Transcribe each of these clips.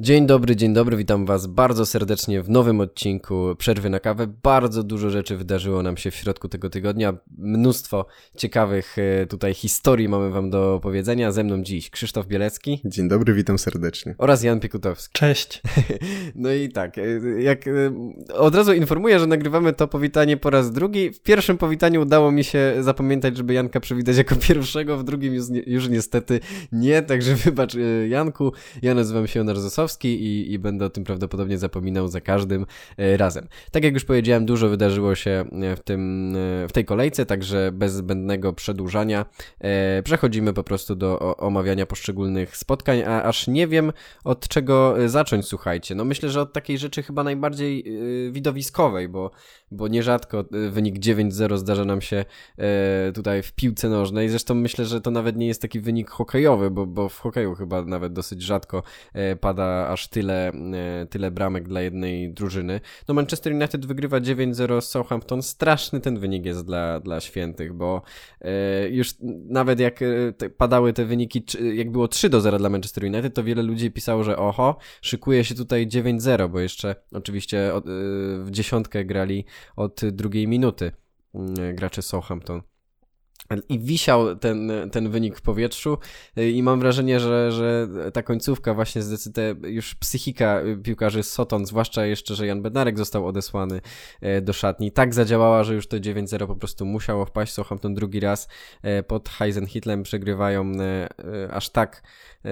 Dzień dobry, dzień dobry, witam Was bardzo serdecznie w nowym odcinku Przerwy na kawę. Bardzo dużo rzeczy wydarzyło nam się w środku tego tygodnia. Mnóstwo ciekawych e, tutaj historii mamy Wam do opowiedzenia. Ze mną dziś Krzysztof Bielecki. Dzień dobry, witam serdecznie. Oraz Jan Piekutowski. Cześć. No i tak, e, jak e, od razu informuję, że nagrywamy to powitanie po raz drugi. W pierwszym powitaniu udało mi się zapamiętać, żeby Janka przywitać jako pierwszego, w drugim już, już niestety nie, także wybacz Janku. Ja nazywam się Jonar I, i będę o tym prawdopodobnie zapominał za każdym e, razem. Tak jak już powiedziałem, dużo wydarzyło się e, w, tym, e, w tej kolejce, także bez zbędnego przedłużania przechodzimy po prostu do omawiania poszczególnych spotkań, a aż nie wiem od czego zacząć, słuchajcie. No myślę, że od takiej rzeczy chyba najbardziej widowiskowej, bo, bo nierzadko wynik 9-0 zdarza nam się tutaj w piłce nożnej. Zresztą myślę, że to nawet nie jest taki wynik hokejowy, bo, bo w hokeju chyba nawet dosyć rzadko pada aż tyle, e, tyle bramek dla jednej drużyny. No Manchester United wygrywa 9-0 z Southampton. Straszny ten wynik jest dla, dla świętych, bo e, już nawet jak e, padały te wyniki, jak było 3 do 0 dla Manchester United, to wiele ludzi pisało, że oho, szykuje się tutaj 9-0, bo jeszcze oczywiście w dziesiątkę grali od drugiej minuty mm, gracze Southampton. I wisiał ten, ten wynik w powietrzu. I mam wrażenie, że, że ta końcówka właśnie zdecyduje już psychika piłkarzy Soton, zwłaszcza jeszcze, że Jan Bednarek został odesłany e, do szatni, tak zadziałała, że już to 9-0 po prostu musiało wpaść. Southampton drugi raz e, pod Heisenhitlem przegrywają e, aż tak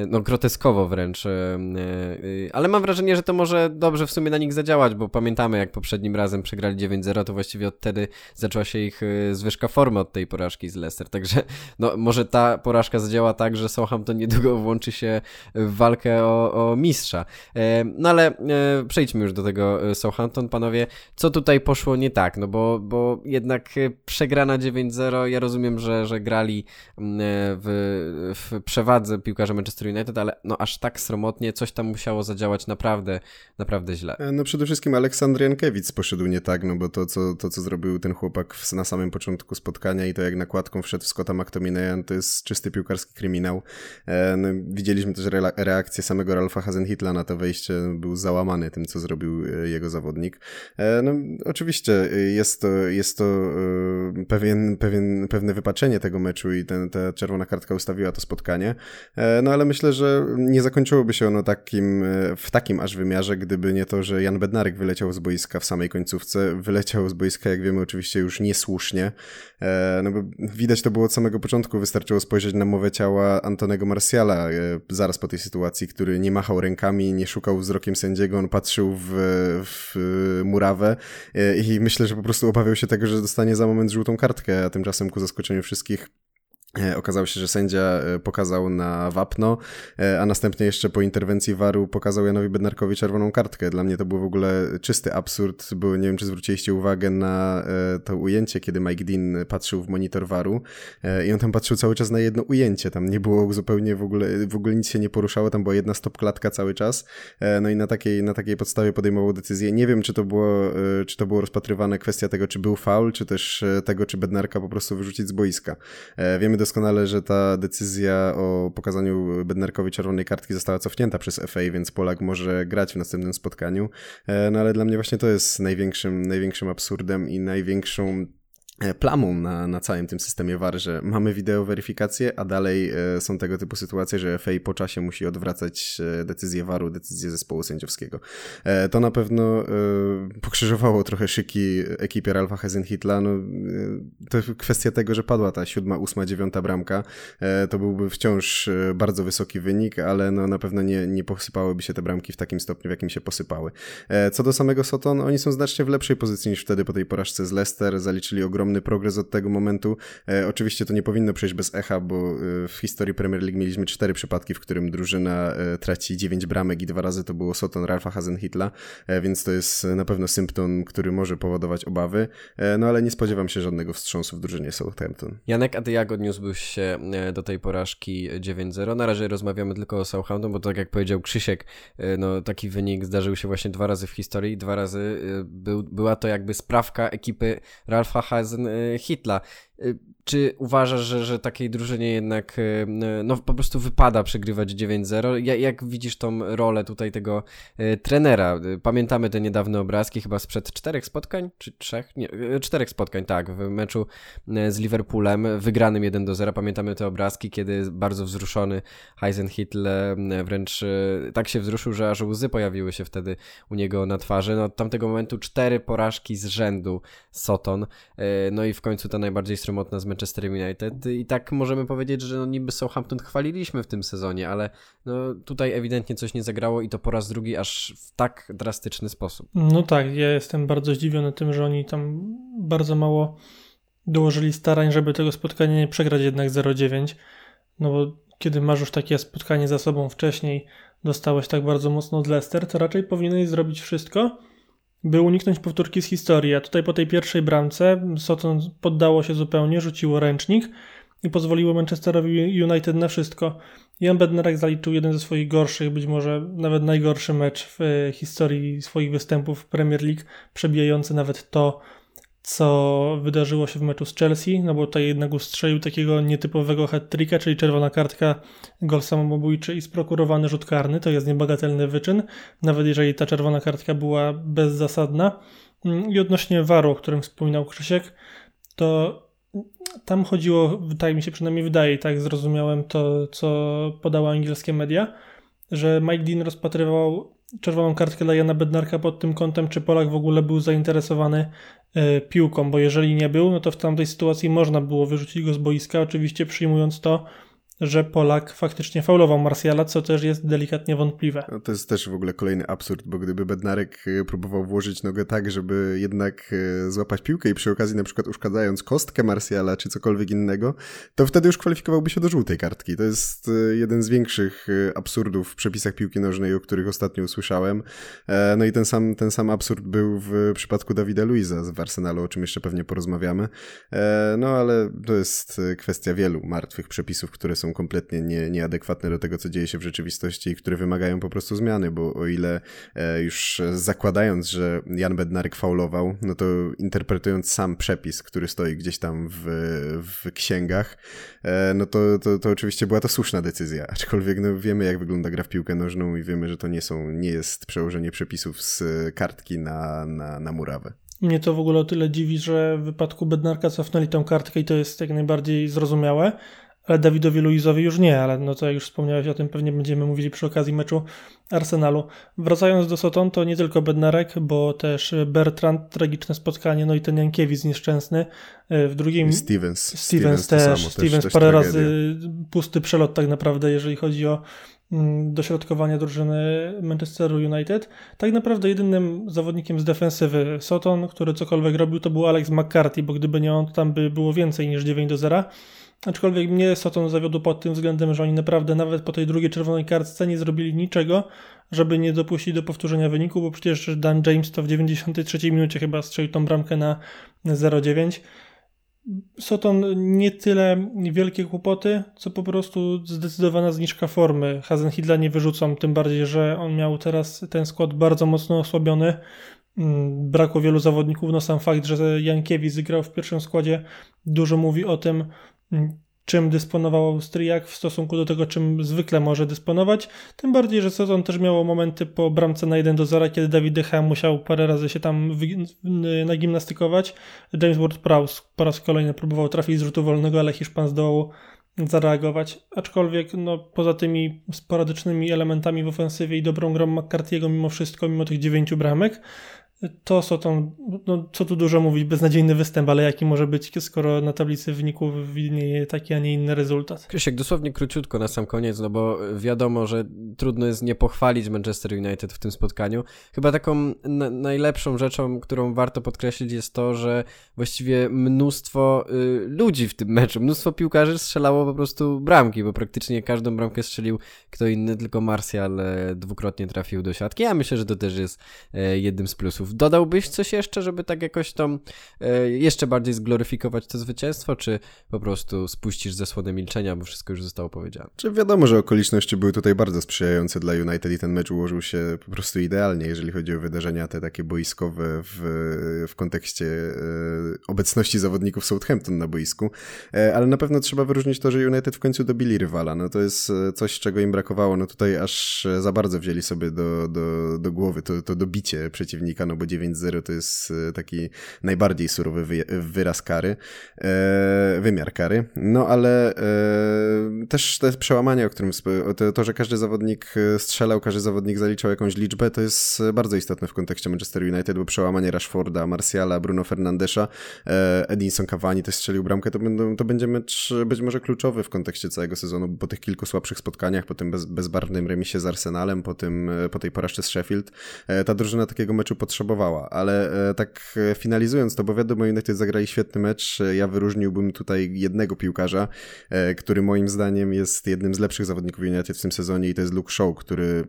no groteskowo wręcz, ale mam wrażenie, że to może dobrze w sumie na nich zadziałać, bo pamiętamy jak poprzednim razem przegrali 9-0, to właściwie od wtedy zaczęła się ich zwyżka formy od tej porażki Leicester. Także no, może ta porażka zadziała tak, że Southampton niedługo włączy się w walkę o, o mistrza. E, no ale e, przejdźmy już do tego e, Southampton, panowie. Co tutaj poszło nie tak? No bo, bo jednak przegrana 9-0, ja rozumiem, że, że grali w, w przewadze piłkarze Manchester United, ale no aż tak sromotnie coś tam musiało zadziałać naprawdę, naprawdę źle. No przede wszystkim Aleksandr Jankiewicz poszedł nie tak, no bo to co, to, co zrobił ten chłopak na samym początku spotkania i to jak wszedł w Scotta McTominayan, to jest czysty piłkarski kryminał. E, no, widzieliśmy też re reakcję samego Ralfa Hasenhitla na to wejście, był załamany tym, co zrobił e, jego zawodnik. E, no, oczywiście jest to, jest to pewien, pewien, pewne wypaczenie tego meczu i ten, ta czerwona kartka ustawiła to spotkanie, no ale myślę, że nie zakończyłoby się ono takim, w takim aż wymiarze, gdyby nie to, że Jan Bednarek wyleciał z boiska w samej końcówce. Wyleciał z boiska, jak wiemy, oczywiście już niesłusznie, no bo widać to było od samego początku, wystarczyło spojrzeć na mowę ciała Antonego Marciala e, zaraz po tej sytuacji, który nie machał rękami, nie szukał wzrokiem sędziego, on patrzył w, w murawę e, i myślę, że po prostu obawiał się tego, że dostanie za moment żółtą kartkę, a tymczasem ku zaskoczeniu wszystkich E, okazało się, że sędzia e, pokazał na wapno, e, a następnie jeszcze po interwencji waru pokazał Janowi Bednarkowi czerwoną kartkę. Dla mnie to był w ogóle czysty absurd, bo nie wiem, czy zwróciliście uwagę na to ujęcie, kiedy Mike Dean patrzył w monitor waru i on tam patrzył cały czas na jedno ujęcie. Tam nie było zupełnie w ogóle, w ogóle nic się nie poruszało, tam była jedna stopklatka cały czas. No i na takiej, na takiej podstawie podejmował decyzję. Nie wiem, czy to było, czy to było rozpatrywane kwestia tego, czy był faul, czy też tego, czy Bednarka po prostu wyrzucić z boiska. Wiemy doskonale, że ta decyzja o pokazaniu Bednarkowi czerwonej kartki została cofnięta przez FA, więc Polak może grać w następnym spotkaniu. E, no ale dla mnie właśnie to jest największym, największym absurdem i największą plamą na, na całym tym systemie VAR, że mamy wideo weryfikację, a dalej e, są tego typu sytuacje, że FA po czasie musi odwracać e, decyzję VAR-u, decyzję zespołu sędziowskiego. To na pewno pokrzyżowało trochę szyki ekipie Ralfa Hasenhitla. No, to kwestia tego, że padła ta siódma, ósma, dziewiąta bramka. To byłby wciąż bardzo wysoki wynik, ale no, na pewno nie, nie posypałyby się te bramki w takim stopniu, w jakim się posypały. Co do samego Soton, oni są znacznie w lepszej pozycji niż wtedy po tej porażce z Leicester. Zaliczyli ogromny ogromny progres od tego momentu. E, oczywiście to nie powinno przejść bez echa, bo e, w historii Premier League mieliśmy cztery przypadki, w którym drużyna e, traci dziewięć bramek i dwa razy to było Soton Ralfa Hasenhitla, e, więc to jest na pewno symptom, który może powodować obawy, no ale nie spodziewam się żadnego wstrząsu w drużynie Southampton. Janek, a ty jak odniósłbyś się do tej porażki 9-0? Na razie rozmawiamy tylko o Southampton, bo tak jak powiedział Krzysiek, no taki wynik zdarzył się właśnie dwa razy w historii, dwa razy był, była to jakby sprawka ekipy Ralfa Hasenhitla. Y, Hitla. Czy uważasz, że, że takiej drużynie jednak no, po prostu wypada przegrywać 9-0? Jak, jak widzisz tą rolę tutaj tego trenera? Pamiętamy te niedawne obrazki chyba sprzed czterech spotkań, czy trzech? Nie, czterech spotkań, tak, w meczu z Liverpoolem, wygranym 1-0. Pamiętamy te obrazki, kiedy bardzo wzruszony Heisenhitl wręcz tak się wzruszył, że aż łzy pojawiły się wtedy u niego na twarzy. No, od tamtego momentu cztery porażki z rzędu Soton, no i w końcu ta najbardziej stromotna z Manchester United. I tak możemy powiedzieć, że no niby Southampton chwaliliśmy w tym sezonie, ale no tutaj ewidentnie coś nie zagrało i to po raz drugi aż w tak drastyczny sposób. No tak, ja jestem bardzo zdziwiony tym, że oni tam bardzo mało dołożyli starań, żeby tego spotkania nie przegrać jednak 0-9, no bo kiedy masz już takie spotkanie za sobą wcześniej, dostałeś tak bardzo mocno od Leicester, to raczej powinieneś zrobić wszystko, by uniknąć powtórki z historii. A tutaj po tej pierwszej bramce Soton poddało się zupełnie, rzuciło ręcznik i pozwoliło Manchesterowi United na wszystko. Jan Bednarek zaliczył jeden ze swoich gorszych, być może nawet najgorszy mecz w e, historii swoich występów w Premier League, przebijający nawet to, co wydarzyło się w meczu z Chelsea, no bo tutaj jednak ustrzelił takiego nietypowego hat-tricka, czyli czerwona kartka, gol samobójczy i sprokurowany rzut karny, to jest niebagatelny wyczyn, nawet jeżeli ta czerwona kartka była bezzasadna. Mm, I odnośnie waru, o którym wspominał Krzysiek, to tam chodziło, wydaje mi się, przynajmniej wydaje, tak zrozumiałem to, co podały angielskie media, że Mike Dean rozpatrywał czerwoną kartkę dla Jana Bednarka pod tym kątem, czy Polak w ogóle był zainteresowany e, piłką, bo jeżeli nie był, no to w tamtej sytuacji można było wyrzucić go z boiska, oczywiście przyjmując to, że Polak faktycznie faulował Marsjala, co też jest delikatnie wątpliwe. No to jest też w ogóle kolejny absurd, bo gdyby Bednarek e, próbował włożyć nogę tak, żeby jednak e, złapać piłkę i przy okazji na przykład uszkadzając kostkę Marsjala czy cokolwiek innego, to wtedy już kwalifikowałby się do żółtej kartki. To jest e, jeden z większych absurdów w przepisach piłki nożnej, o których ostatnio usłyszałem. No i ten sam, ten sam absurd był w przypadku Dawida Luiza z Arsenalu, o czym jeszcze pewnie porozmawiamy. No ale to jest kwestia wielu martwych przepisów, które są są kompletnie nie, nieadekwatne do tego, co dzieje się w rzeczywistości i które wymagają po prostu zmiany, bo o ile e, już zakładając, że Jan Bednarek faulował, no to interpretując sam przepis, który stoi gdzieś tam w, w księgach, e, no to, to, to oczywiście była to słuszna decyzja, aczkolwiek no wiemy, jak wygląda gra w piłkę nożną i wiemy, że to nie są, nie jest przełożenie przepisów z kartki na, na, na murawę. Mnie to w ogóle o tyle dziwi, że w wypadku Bednarka cofnęli tą kartkę i to jest jak najbardziej zrozumiałe, ale Dawidowi Luizowi już nie, ale no to jak już wspomniałeś o tym, pewnie będziemy mówili przy okazji meczu Arsenalu. Wracając do Soton, to nie tylko Bednarek, bo też Bertrand, tragiczne spotkanie, no i ten Jankiewicz nieszczęsny. E, w drugim... Stevens. Stevens, Stevens też, samo, Stevens też, parę też razy pusty przelot tak naprawdę, jeżeli chodzi o mm, dośrodkowanie drużyny Manchesteru United. Tak naprawdę jedynym zawodnikiem z defensywy Soton, który cokolwiek robił, to był Alex McCarthy, bo gdyby nie on, to tam by było więcej niż 9 do 0. Aczkolwiek mnie Soton zawiodł pod tym względem, że oni naprawdę nawet po tej drugiej czerwonej kartce nie zrobili niczego, żeby nie dopuścić do powtórzenia wyniku, bo przecież Dan James to w 93 minucie chyba strzelił tą bramkę na 0-9. Soton nie tyle wielkie kłopoty, co po prostu zdecydowana zniżka formy. Hazenhidla nie wyrzucam, tym bardziej, że on miał teraz ten skład bardzo mocno osłabiony. Mm, brakło wielu zawodników, no sam fakt, że Jankiewicz wygrał w pierwszym składzie dużo mówi o tym, czym dysponował Austriak w stosunku do tego, czym zwykle może dysponować. Tym bardziej, że sezon też miało momenty po bramce na 1 do 0, kiedy David Decha musiał parę razy się tam nagimnastykować. James Ward-Prowse po raz kolejny próbował trafić z rzutu wolnego, ale Hiszpan zdołał zareagować. Aczkolwiek no, poza tymi sporadycznymi elementami w ofensywie i dobrą grą McCarthy'ego mimo wszystko, mimo tych dziewięciu bramek, to Soton, no co tu dużo mówić, beznadziejny występ, ale jaki może być, skoro na tablicy wyników widnieje taki, a nie inny rezultat. Krzysiek, dosłownie króciutko na sam koniec, no bo wiadomo, że trudno jest nie pochwalić Manchester United w tym spotkaniu. Chyba taką najlepszą rzeczą, którą warto podkreślić jest to, że właściwie mnóstwo y, ludzi w tym meczu, mnóstwo piłkarzy strzelało po prostu bramki, bo praktycznie każdą bramkę strzelił kto inny, tylko Martial e, dwukrotnie trafił do siatki. Ja myślę, że to też jest e, jednym z plusów Dodałbyś coś jeszcze, żeby tak jakoś tam e, jeszcze bardziej zgloryfikować to zwycięstwo, czy po prostu spuścisz zasłonę milczenia, bo wszystko już zostało powiedziane? Czy wiadomo, że okoliczności były tutaj bardzo sprzyjające dla United i ten mecz ułożył się po prostu idealnie, jeżeli chodzi o wydarzenia te takie boiskowe w, w kontekście e, obecności zawodników Southampton na boisku, e, ale na pewno trzeba wyróżnić to, że United w końcu dobili rywala. No to jest coś, czego im brakowało. No tutaj aż za bardzo wzięli sobie do, do, do głowy to, to dobicie przeciwnika, no bo 9-0 to jest e, taki najbardziej surowy wyraz kary, e, wymiar kary. No ale e, też te przełamanie, o którym to, to, że każdy zawodnik strzelał, każdy zawodnik zaliczał jakąś liczbę, to jest bardzo istotne w kontekście Manchester United, bo przełamanie Rashforda, Marciala, Bruno Fernandesza, Edinson Cavani też strzelił bramkę, to, będą, to będzie mecz być może kluczowy w kontekście całego sezonu, po tych kilku słabszych spotkaniach, po tym bez, bezbarwnym remisie z Arsenalem, po, tym, po tej porażce z Sheffield, ta drużyna takiego meczu potrzebowała ale e, tak e, finalizując to, bo wiadomo, United zagrali świetny mecz, e, ja wyróżniłbym tutaj jednego piłkarza, który moim zdaniem jest jednym z lepszych zawodników United w tym sezonie i to jest Luke Shaw, który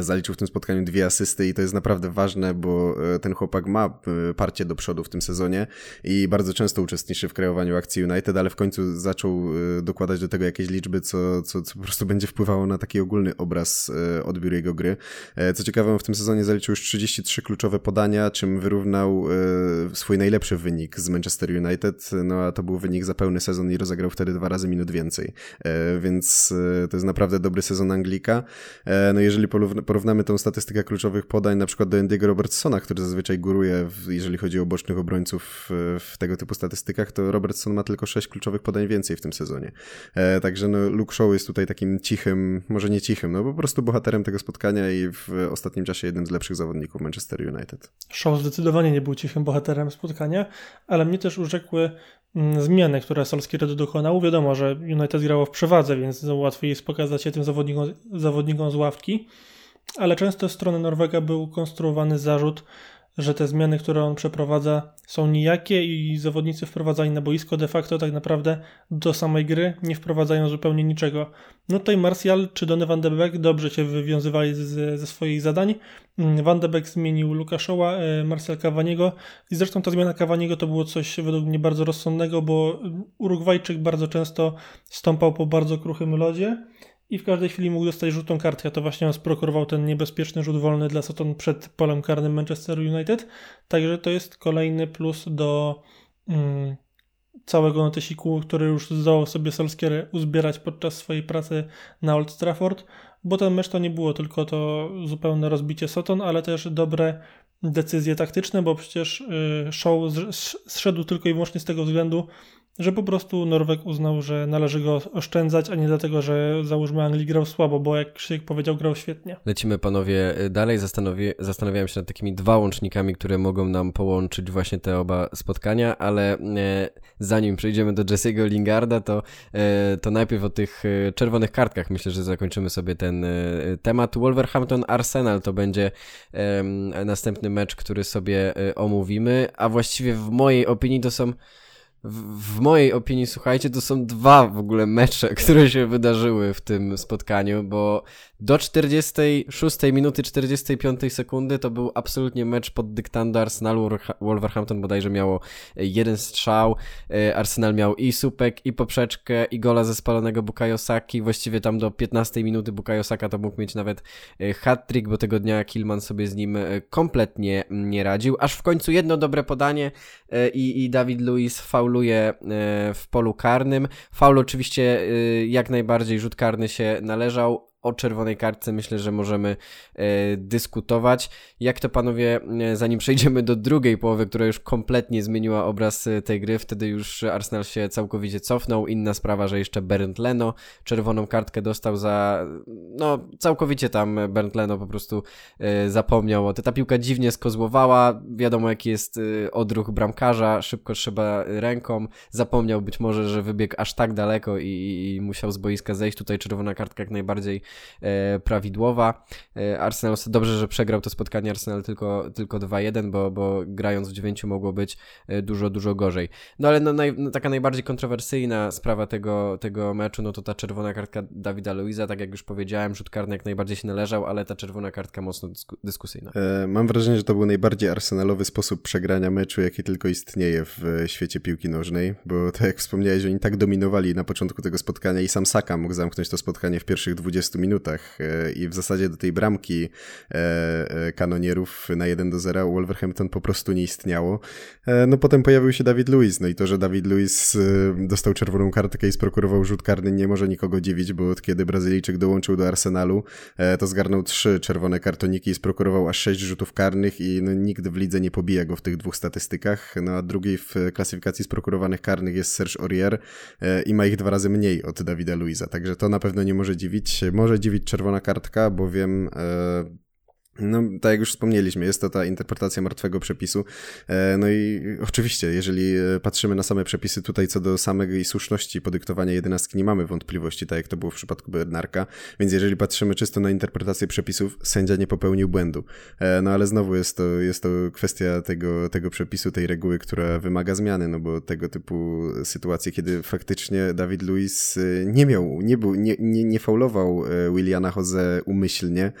zaliczył w tym spotkaniu dwie asysty i to jest naprawdę ważne, bo e, ten chłopak ma e, parcie do przodu w tym sezonie i bardzo często uczestniczy w kreowaniu akcji United, ale w końcu zaczął dokładać do tego jakieś liczby, co, co, co po prostu będzie wpływało na taki ogólny obraz odbioru jego gry. Co ciekawe, w tym sezonie zaliczył już 33 kluczowe podania, czym wyrównał swój najlepszy wynik z Manchester United, no a to był wynik za pełny sezon i rozegrał wtedy dwa razy minut więcej, więc to jest naprawdę dobry sezon Anglika. No jeżeli porównamy tą statystykę kluczowych podań na przykład do Andy'ego Robertsona, który zazwyczaj góruje, jeżeli chodzi o bocznych obrońców w tego typu statystykach, to Robertson ma tylko 6 kluczowych podań więcej w tym sezonie. E, także no, Luke Shaw jest tutaj takim cichym, może nie cichym, no po prostu bohaterem tego spotkania i w ostatnim czasie jednym z lepszych zawodników Manchester United. Shaw zdecydowanie nie był cichym bohaterem spotkania, ale mnie też urzekły mm, zmiany, które Solskjaer dokonał. Wiadomo, że United grało w przewadze, więc łatwiej jest pokazać się tym zawodnikom, zawodnikom z ławki ale często z strony Norwega był konstruowany zarzut, że te zmiany, które on przeprowadza, są nijakie i zawodnicy wprowadzani na boisko de facto tak naprawdę do samej gry nie wprowadzają zupełnie niczego. No tutaj Martial czy Donny van de Beek dobrze się wywiązywali z, ze swoich zadań. Mm, van de Beek zmienił Lukaszoła, e, Marcel Cavaniego i zresztą ta zmiana Cavaniego to było coś według mnie bardzo rozsądnego, bo Urugwajczyk bardzo często stąpał po bardzo kruchym lodzie i w każdej chwili mógł dostać żółtą kartkę. To właśnie on sprokurował ten niebezpieczny rzut wolny dla Soton przed polem karnym Manchester United. Także to jest kolejny plus do mm, całego notesiku, który już zdołał sobie Solskjaer uzbierać podczas swojej pracy na Old Trafford, bo ten mecz to nie było tylko to zupełne rozbicie Soton, ale też dobre decyzje taktyczne, bo przecież y, show zszedł tylko i wyłącznie z tego względu, że po prostu Norweg uznał, że należy go oszczędzać, a nie dlatego, że załóżmy Anglii grał słabo, bo jak Krzysiek powiedział, grał świetnie. Lecimy panowie dalej, Zastanowi zastanawiałem się nad takimi dwa łącznikami, które mogą nam połączyć właśnie te oba spotkania, ale e, zanim przejdziemy do Jesse'ego Lingarda, to, e, to najpierw o tych czerwonych kartkach myślę, że zakończymy sobie ten e, temat. Wolverhampton-Arsenal to będzie następny mecz, który sobie omówimy, a właściwie w mojej opinii to są w, mojej opinii, słuchajcie, to są dwa w ogóle mecze, które się wydarzyły w tym spotkaniu, bo do 46 minuty 45 sekundy to był absolutnie mecz pod dyktando Arsenalu. Wolverhampton bodajże miało jeden strzał. E, Arsenal miał i supek, i poprzeczkę, i gola ze spalonego Bukayo Saki. Właściwie tam do 15 minuty Bukayo Saka to mógł mieć nawet e, hat-trick, bo tego dnia Kilman sobie z nim e, kompletnie nie radził. Aż w końcu jedno dobre podanie i, i David Luiz fauluje w polu karnym. Faul oczywiście jak najbardziej rzut karny się należał o czerwonej kartce myślę, że możemy e, dyskutować. Jak to panowie, e, zanim przejdziemy do drugiej połowy, która już kompletnie zmieniła obraz e, tej gry, wtedy już Arsenal się całkowicie cofnął. Inna sprawa, że jeszcze Bernd Leno czerwoną kartkę dostał za, no całkowicie tam Bernd Leno po prostu zapomniał. Ta piłka dziwnie skozłowała, wiadomo jaki jest odruch bramkarza, szybko trzeba ręką, zapomniał być może, że wybiegł aż tak daleko i, i musiał z boiska zejść. Tutaj czerwona kartka jak najbardziej prawidłowa. E, Arsenal dobrze, że przegrał to spotkanie Arsenal tylko, tylko 2-1, bo, bo grając w dziewięciu mogło być e, dużo, dużo gorzej. No ale no, naj, no, taka najbardziej kontrowersyjna sprawa tego, tego meczu, no to ta czerwona kartka Dawida Luiza, tak jak już powiedziałem, rzut karny jak najbardziej się należał, ale ta czerwona kartka mocno dysku, dyskusyjna. E, mam wrażenie, że to był najbardziej arsenalowy sposób przegrania meczu, jaki tylko istnieje w świecie piłki nożnej, bo tak jak wspomniałeś, oni tak dominowali na początku tego spotkania i sam Saka mógł zamknąć to spotkanie w pierwszych 20 minutach e, i w zasadzie do tej bramki e, e, kanonierów na 1 do 0 Wolverhampton po prostu nie istniało. No potem pojawił się Dawid Luiz, no i to, że Dawid Luiz dostał czerwoną kartkę i sprokurował rzut karny nie może nikogo dziwić, bo od kiedy Brazylijczyk dołączył do Arsenalu, to zgarnął trzy czerwone kartoniki i sprokurował aż sześć rzutów karnych i no, nikt w lidze nie pobija go w tych dwóch statystykach. No a drugiej w klasyfikacji sprokurowanych karnych jest Serge Aurier i ma ich dwa razy mniej od Dawida Luiza, także to na pewno nie może dziwić. Może dziwić czerwona kartka, bowiem e, no, tak jak już wspomnieliśmy, jest to ta interpretacja martwego przepisu. E, no i oczywiście, jeżeli e, patrzymy na same przepisy tutaj co do samej słuszności podyktowania jedenastki, nie mamy wątpliwości, tak jak to było w przypadku Bednarka, więc jeżeli patrzymy czysto na interpretację przepisów, sędzia nie popełnił błędu. E, no ale znowu jest to, jest to kwestia tego, tego przepisu, tej reguły, która wymaga zmiany, no bo tego typu sytuacje, kiedy faktycznie Dawid Luiz nie miał, nie był, nie, nie, nie faulował Williana Jose umyślnie,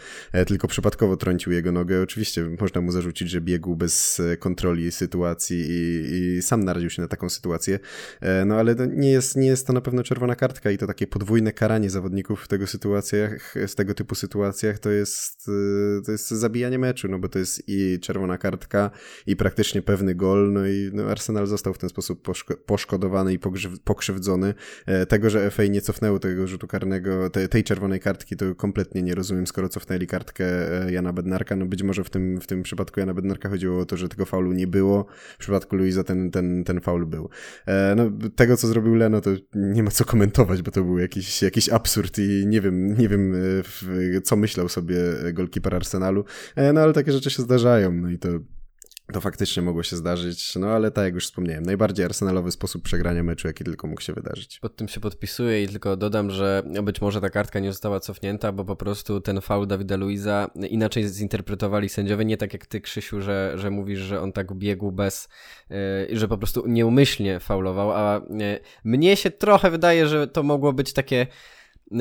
tylko przypadkowo trącił jego nogę. Oczywiście można mu zarzucić, że biegł bez e, kontroli sytuacji i, i sam naraził się na taką sytuację. E, no ale nie jest, nie jest to na pewno czerwona kartka i to takie podwójne karanie zawodników w tego sytuacjach, z tego typu sytuacjach to jest, e, to jest zabijanie meczu, no bo to jest i czerwona kartka i praktycznie pewny gol, no i no Arsenal został w ten sposób poszko poszkodowany i pokrzywdzony. Tego, że FA nie cofnęło tego rzutu karnego, te, tej czerwonej kartki, to kompletnie nie rozumiem, skoro cofnęli kartkę Jana Bednarka. No być może w tym, w tym przypadku Jana Bednarka chodziło o to, że tego faulu nie było. W przypadku Luisa ten, ten, ten faul był. E, no, tego, co zrobił Leno, to nie ma co komentować, bo to był jakiś, jakiś absurd i nie wiem, nie wiem, e, co myślał sobie golkiper Arsenalu. E, no ale takie rzeczy się zdarzają. No i to to faktycznie mogło się zdarzyć, no ale tak jak już wspomniałem, najbardziej arsenalowy sposób przegrania meczu, jaki tylko mógł się wydarzyć. Pod tym się podpisuję i tylko dodam, że być może ta kartka nie została cofnięta, bo po prostu ten faul Dawida Luiza inaczej zinterpretowali sędziowie, nie tak jak ty Krzysiu, że, że mówisz, że on tak biegł bez, yy, że po prostu nieumyślnie faulował, a yy, mnie się trochę wydaje, że to mogło być takie yy,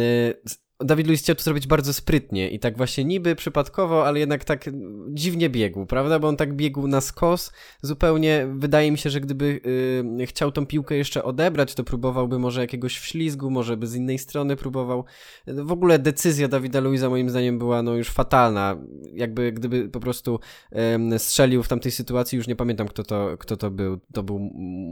Dawid Luiz chciał to zrobić bardzo sprytnie i tak właśnie niby przypadkowo, ale jednak tak dziwnie biegł, prawda? Bo on tak biegł na skos, zupełnie wydaje mi się, że gdyby yy, chciał tą piłkę jeszcze odebrać, to próbowałby może jakiegoś wślizgu, może by z innej strony próbował. W ogóle decyzja Dawida Luiza moim zdaniem była no już fatalna. Jakby gdyby po prostu strzelił w tamtej sytuacji, już nie pamiętam kto to, kto to był. To był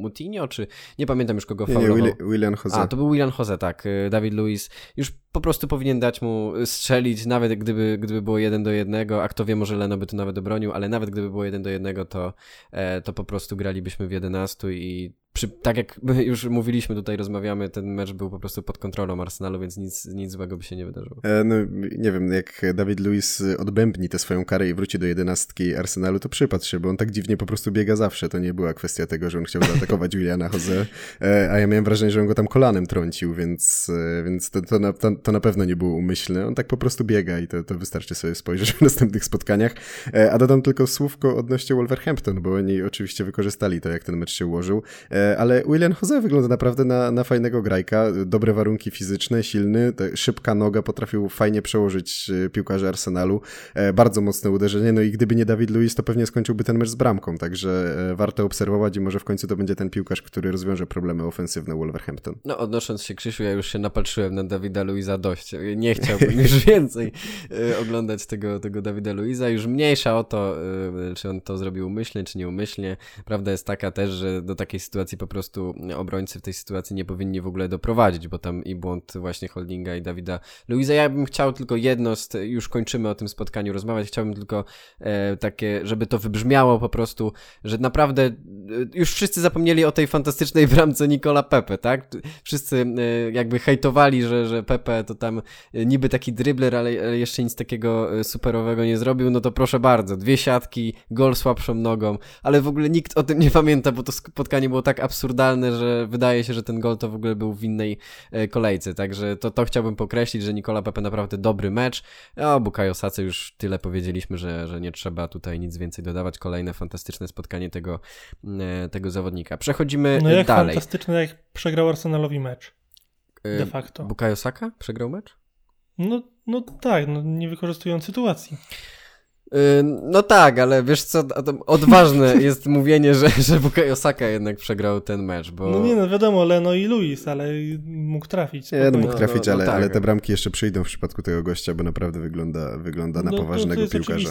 Mutinho, czy nie pamiętam już kogo faulował. Nie, nie, William Jose. A, to był William Jose, tak. Y, Dawid Luiz już po prostu powinien dać mu strzelić, nawet gdyby, gdyby było jeden do jednego, a kto wie, może Leno by to nawet obronił, ale nawet gdyby było jeden do jednego, to, e, to po prostu gralibyśmy w 11 i przy, tak jak już mówiliśmy, tutaj rozmawiamy, ten mecz był po prostu pod kontrolą Arsenalu, więc nic, nic złego by się nie wydarzyło. E, no, nie wiem, jak Dawid Luiz odbębni tę swoją karę i wróci do jedenastki Arsenalu, to przypatrz się, bo on tak dziwnie po prostu biega zawsze. To nie była kwestia tego, że on chciał zaatakować Juliana Jose, e, a ja miałem wrażenie, że on go tam kolanem trącił, więc, e, więc to, to, na, to, to na pewno nie było umyślne. On tak po prostu biega i to, to wystarczy sobie spojrzeć w następnych spotkaniach. E, a dodam tylko słówko odnośnie Wolverhampton, bo oni oczywiście wykorzystali to, jak ten mecz się ułożył. E, ale William Jose wygląda naprawdę na, na fajnego grajka. Dobre warunki fizyczne, silny, szybka noga, potrafił fajnie przełożyć e, piłkarzy Arsenalu. E, bardzo mocne uderzenie, no i gdyby nie Dawid Luiz, to pewnie skończyłby ten mecz z bramką, także warto obserwować i może w końcu to będzie ten piłkarz, który rozwiąże problemy ofensywne Wolverhampton. No odnosząc się Krzysiu, ja już się napatrzyłem na Dawida Luiza dość. Nie chciałbym już więcej oglądać tego, tego Dawida Luiza. Już mniejsza o to, czy on to zrobił umyślnie, czy nieumyślnie. Prawda jest taka też, że do takiej sytuacji po prostu obrońcy w tej sytuacji nie powinni w ogóle doprowadzić, bo tam i błąd właśnie Holdinga i Dawida Luiza. Ja bym chciał tylko jedno, z, już kończymy o tym spotkaniu rozmawiać, chciałbym tylko e, takie, żeby to wybrzmiało po prostu, że naprawdę e, już wszyscy zapomnieli o tej fantastycznej bramce Nikola Pepe, tak? Wszyscy e, jakby hejtowali, że, że Pepe to tam e, niby taki dribler, ale, ale jeszcze nic takiego e, superowego nie zrobił, no to proszę bardzo, dwie siatki, gol słabszą nogą, ale w ogóle nikt o tym nie pamięta, bo to spotkanie było tak absurdalne, że wydaje się, że ten gol to w ogóle był w innej e, kolejce, także to, to chciałbym pokreślić, że Nikola Pepe naprawdę dobry mecz, o Bukayo Sace już tyle powiedzieliśmy, że, że nie trzeba tutaj nic więcej dodawać, kolejne fantastyczne spotkanie tego, e, tego zawodnika. Przechodzimy No jak dalej. fantastyczne, jak przegrał Arsenalowi mecz. E, De facto. Bukayo Saka przegrał mecz? No, no tak, no nie wykorzystując sytuacji. No tak, ale wiesz co, to odważne jest mówienie, że, że Bukayo Saka jednak przegrał ten mecz, bo... No nie no, wiadomo, Leno i Luis, ale mógł trafić. Nie, no mógł trafić, no, no ale, tak. ale te bramki jeszcze przyjdą w przypadku tego gościa, bo naprawdę wygląda, wygląda na No, to- poważnego to jest piłkarza.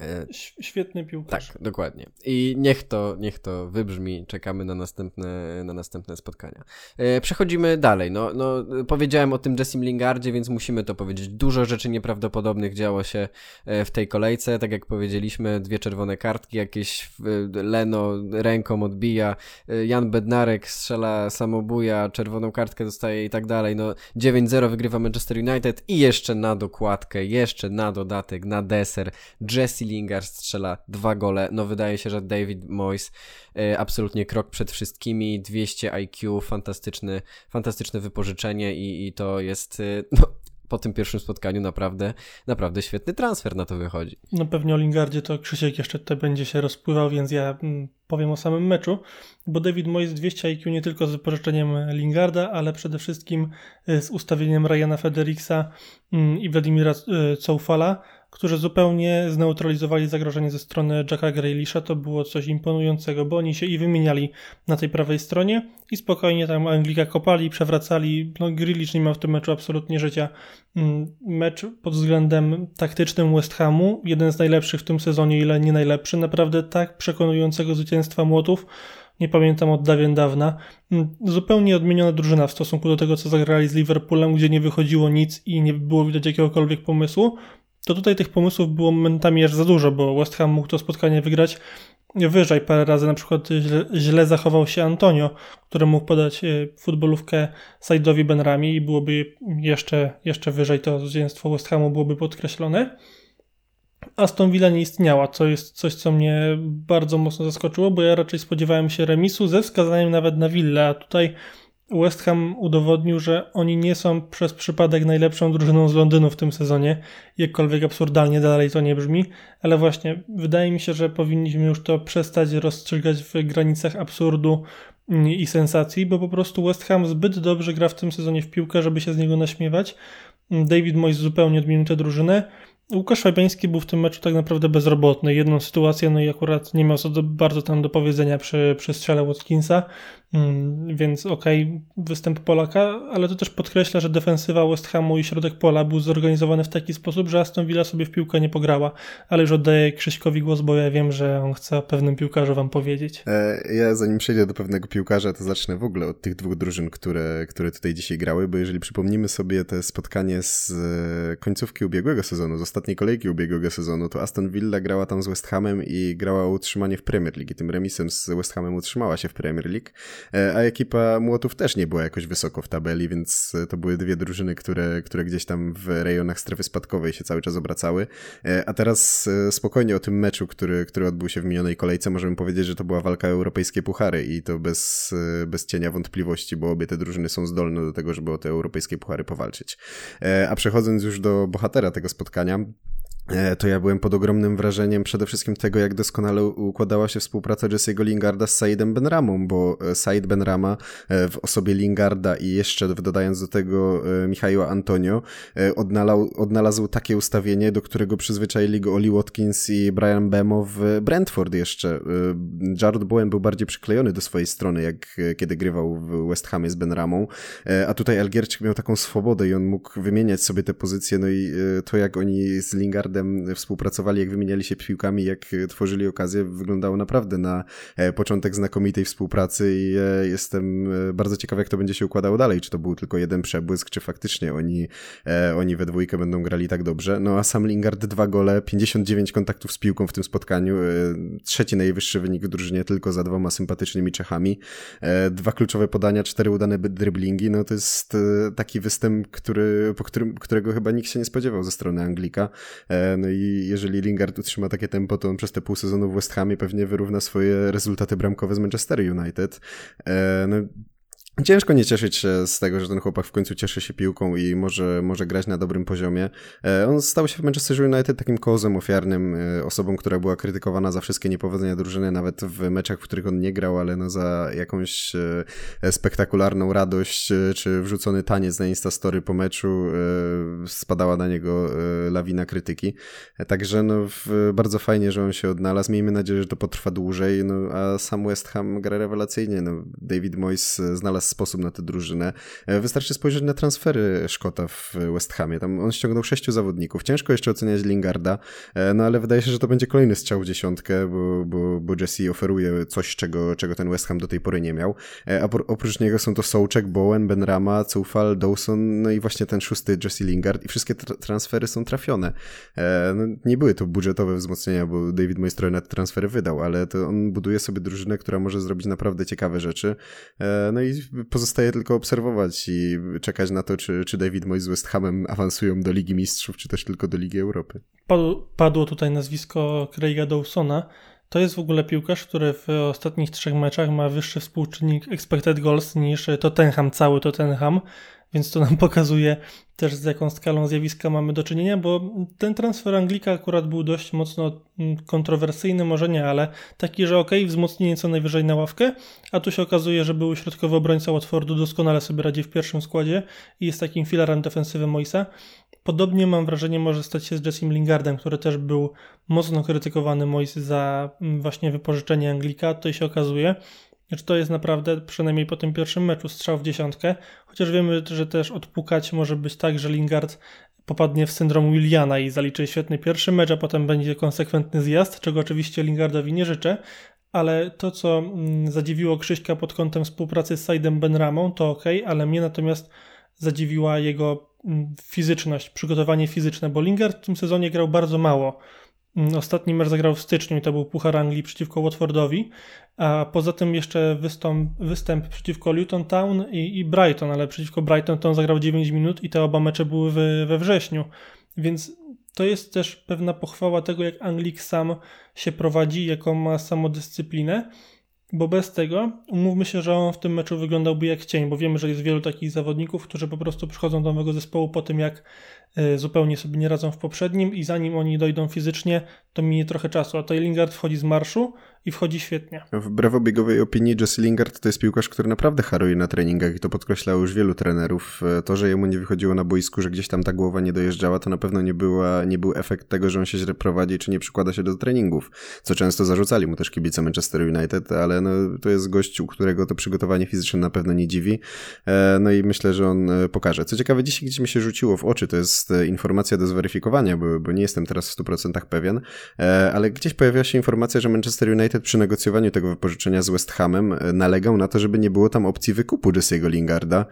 E, Świetny piłkarz. Tak, dokładnie. I niech to, niech to wybrzmi. Czekamy na następne, na następne spotkania. E, przechodzimy dalej. No, no, powiedziałem o tym Jessim Lingardzie, więc musimy to powiedzieć. Dużo rzeczy nieprawdopodobnych działo się e, w tej kolejce. Tak jak powiedzieliśmy, dwie czerwone kartki, jakieś e, Leno ręką odbija, e, Jan Bednarek strzela samobuja, czerwoną kartkę dostaje i tak dalej. No, 9-0 wygrywa Manchester United i jeszcze na dokładkę, jeszcze na dodatek, na deser Jesse Lingard strzela dwa gole. No wydaje się, że David Moyes e, absolutnie krok przed wszystkimi. 200 IQ, fantastyczny, fantastyczne wypożyczenie i, i to jest no, po tym pierwszym spotkaniu naprawdę, naprawdę świetny transfer na to wychodzi. No pewnie o Lingardzie to Krzysiek jeszcze tutaj będzie się rozpływał, więc ja mm, powiem o samym meczu, bo David Moyes 200 IQ nie tylko z wypożyczeniem Lingarda, ale przede wszystkim y, z ustawieniem Ryana Federixa mm, i Wladimira y, Coufala, którzy zupełnie zneutralizowali zagrożenie ze strony Jacka Grealisha. To było coś imponującego, bo oni się i wymieniali na tej prawej stronie i spokojnie tam Anglika kopali, przewracali. No Grealish nie miał w tym meczu absolutnie życia. Mm, Mecz pod względem taktycznym West Hamu, jeden z najlepszych w tym sezonie, ile nie najlepszy. Naprawdę tak przekonującego zwycięstwa młotów nie pamiętam od dawien dawna. Mm, Zupełnie odmieniona drużyna w stosunku do tego, co zagrali z Liverpoolem, gdzie nie wychodziło nic i nie było widać jakiegokolwiek pomysłu. To tutaj tych pomysłów było momentami aż za dużo, bo West Ham mógł to spotkanie wygrać wyżej parę razy. Na przykład źle, zachował się Antonio, który mógł podać e, futbolówkę Saidowi Benrami i byłoby jeszcze, jeszcze wyżej to zwycięstwo West Hamu byłoby podkreślone. Aston Villa nie istniała, co jest coś, co mnie bardzo mocno zaskoczyło, bo ja raczej spodziewałem się remisu ze wskazaniem nawet na Villa, a tutaj West Ham udowodnił, że oni nie są przez przypadek najlepszą drużyną z Londynu w tym sezonie, jakkolwiek absurdalnie dalej to nie brzmi, ale właśnie wydaje mi się, że powinniśmy już to przestać rozstrzygać w granicach absurdu mm, i sensacji, bo po prostu West Ham zbyt dobrze gra w tym sezonie w piłkę, żeby się z niego naśmiewać. David Moyes zupełnie odmienił tę drużynę. Łukasz Fabiański był w tym meczu tak naprawdę bezrobotny. Jedną sytuację, no i akurat nie miał co do, bardzo tam do powiedzenia przy, przy strzale Watkinsa, mm, więc okej, okay, występ Polaka, ale to też podkreśla, że defensywa West Hamu i środek pola był zorganizowany w taki sposób, że Aston Villa sobie w piłkę nie pograła. Ale już oddaję Krzyśkowi głos, bo ja wiem, że on chce o pewnym piłkarzu wam powiedzieć. E, Ja zanim przejdę do pewnego piłkarza, to zacznę w ogóle od tych dwóch drużyn, które, które tutaj dzisiaj grały, bo jeżeli przypomnimy sobie te spotkanie z e, końcówki ubiegłego sezonu, ostatniej kolejki ubiegłego sezonu, to Aston Villa grała tam z West Hamem i grała o utrzymanie w Premier League. I tym remisem z West Hamem utrzymała się w Premier League, e, a ekipa Młotów też nie była jakoś wysoko w tabeli, więc to były dwie drużyny, które, które gdzieś tam w rejonach strefy spadkowej się cały czas obracały, a teraz spokojnie o tym meczu, który, który odbył się w minionej kolejce, możemy powiedzieć, że to była walka europejskie puchary i to bez, bez cienia wątpliwości, bo obie te drużyny są zdolne do tego, żeby o te europejskie puchary powalczyć. A przechodząc już do bohatera tego spotkania, to ja byłem pod ogromnym wrażeniem przede wszystkim tego, jak doskonale układała się współpraca Jesse'ego Lingarda z Saidem Benramą, bo Said Benrama w osobie Lingarda i jeszcze dodając do tego Michała Antonio odnalał, odnalazł takie ustawienie, do którego przyzwyczaili go Oli Watkins i Brian Bemo w Brentford jeszcze. Jared Bowen był bardziej przyklejony do swojej strony, jak kiedy grywał w West Hamie z Benramą, a tutaj Algierczyk miał taką swobodę i on mógł wymieniać sobie te pozycje, no i to jak oni z Lingardem Współpracowali, jak wymieniali się piłkami, jak tworzyli okazję, wyglądało naprawdę na początek znakomitej współpracy i jestem bardzo ciekaw, jak to będzie się układało dalej. Czy to był tylko jeden przebłysk, czy faktycznie oni, oni we dwójkę będą grali tak dobrze. No a sam Lingard dwa gole, 59 kontaktów z piłką w tym spotkaniu, trzeci najwyższy wynik w drużynie, tylko za dwoma sympatycznymi Czechami. Dwa kluczowe podania, cztery udane driblingi, no to jest taki występ, który, po którym, którego chyba nikt się nie spodziewał ze strony Anglika. No i jeżeli Lingard utrzyma takie tempo, to on przez te pół sezonu w West Hamie pewnie wyrówna swoje rezultaty bramkowe z Manchester United. E, no, Ciężko nie cieszyć się z tego, że ten chłopak w końcu cieszy się piłką i może, może grać na dobrym poziomie. E, on stał się w Manchester United takim kozem ofiarnym, e, osobą, która była krytykowana za wszystkie niepowodzenia drużyny, nawet w meczach, w których on nie grał, ale no za jakąś e, spektakularną radość, czy wrzucony taniec na Instastory po meczu spadała na niego lawina krytyki. Także no bardzo fajnie, że on się odnalazł. Miejmy nadzieję, że to potrwa dłużej, no a sam West Ham gra rewelacyjnie. No, David Moyes znalazł sposób na tę drużynę. E, wystarczy spojrzeć na transfery Szkota w West Hamie. Tam on ściągnął sześciu zawodników. Ciężko jeszcze oceniać Lingarda, e, no ale wydaje się, że to będzie kolejny strzał w dziesiątkę, bo, bo, bo Jesse oferuje coś, czego, czego ten West Ham do tej pory nie miał. E, a oprócz niego są to Souczek, Bowen, Benrama, Cufal, Dawson, no i właśnie ten szósty Jesse Lingard i wszystkie tra transfery są trafione. No, nie były to budżetowe wzmocnienia, bo David Moyes trochę na te transfery wydał, ale to on buduje sobie drużynę, która może zrobić naprawdę ciekawe rzeczy. No i pozostaje tylko obserwować i czekać na to, czy, czy David Moyes z West Hamem awansują do Ligi Mistrzów, czy też tylko do Ligi Europy. Padło tutaj nazwisko Craiga Dawsona. To jest w ogóle piłkarz, który w ostatnich trzech meczach ma wyższy współczynnik expected goals niż Tottenham, cały Tottenham. Więc to nam pokazuje też z jaką skalą zjawiska mamy do czynienia, bo ten transfer Anglika akurat był dość mocno mm, kontrowersyjny, może nie, ale taki, że ok, wzmocnienie co najwyżej na ławkę, a tu się okazuje, że był środkowy obrońca Watfordu doskonale sobie radzi w pierwszym składzie i jest takim filarem defensywy Moisa. Podobnie mam wrażenie może stać się z Jessim Lingardem, który też był mocno krytykowany Mois za mm, właśnie wypożyczenie Anglika. Tutaj się okazuje, znaczy to jest naprawdę, przynajmniej po tym pierwszym meczu, strzał w dziesiątkę, chociaż wiemy, że też odpukać może być tak, że Lingard popadnie w syndrom Williana i zaliczy świetny pierwszy mecz, a potem będzie konsekwentny zjazd, czego oczywiście Lingardowi nie życzę, ale to, co mm, zadziwiło Krzyśka pod kątem współpracy z Saidem Benramą, to ok, ale mnie natomiast zadziwiła jego mm, fizyczność, przygotowanie fizyczne, bo Lingard w tym sezonie grał bardzo mało. Mm, ostatni mecz zagrał w styczniu i to był Puchar Anglii przeciwko Watfordowi, a poza tym jeszcze wystąp, występ przeciwko Luton Town i, i, Brighton, ale przeciwko Brighton to on zagrał 9 minut i te oba mecze były we, we wrześniu, więc to jest też pewna pochwała tego, jak Anglik sam się prowadzi, jaką ma samodyscyplinę, bo bez tego umówmy się, że on w tym meczu wyglądałby jak cień, bo wiemy, że jest wielu takich zawodników, którzy po prostu przychodzą do nowego zespołu po tym, jak zupełnie sobie nie radzą w poprzednim i zanim oni dojdą fizycznie, to minie trochę czasu, a tutaj Lingard wchodzi z marszu i wchodzi świetnie. Wbrew obiegowej opinii Jesse Lingard to jest piłkarz, który naprawdę haruje na treningach i to podkreślało już wielu trenerów. E, to, że jemu nie wychodziło na boisku, że gdzieś tam ta głowa nie dojeżdżała, to na pewno nie, była, nie był efekt tego, że on się źle prowadzi czy nie przykłada się do treningów, co często zarzucali mu też kibice Manchester United, ale no, to jest gość, u którego to przygotowanie fizyczne na pewno nie dziwi. E, no i myślę, że on pokaże. Co ciekawe, dzisiaj gdzieś mi się rzuciło w oczy, to jest jest e, informacja do zweryfikowania, bo, bo nie jestem teraz w 100% pewien, e, ale gdzieś pojawiła się informacja, że Manchester United przy negocjowaniu tego wypożyczenia z West Hamem e, nalegał na to, żeby nie było tam opcji wykupu Jesse'ego Lingarda.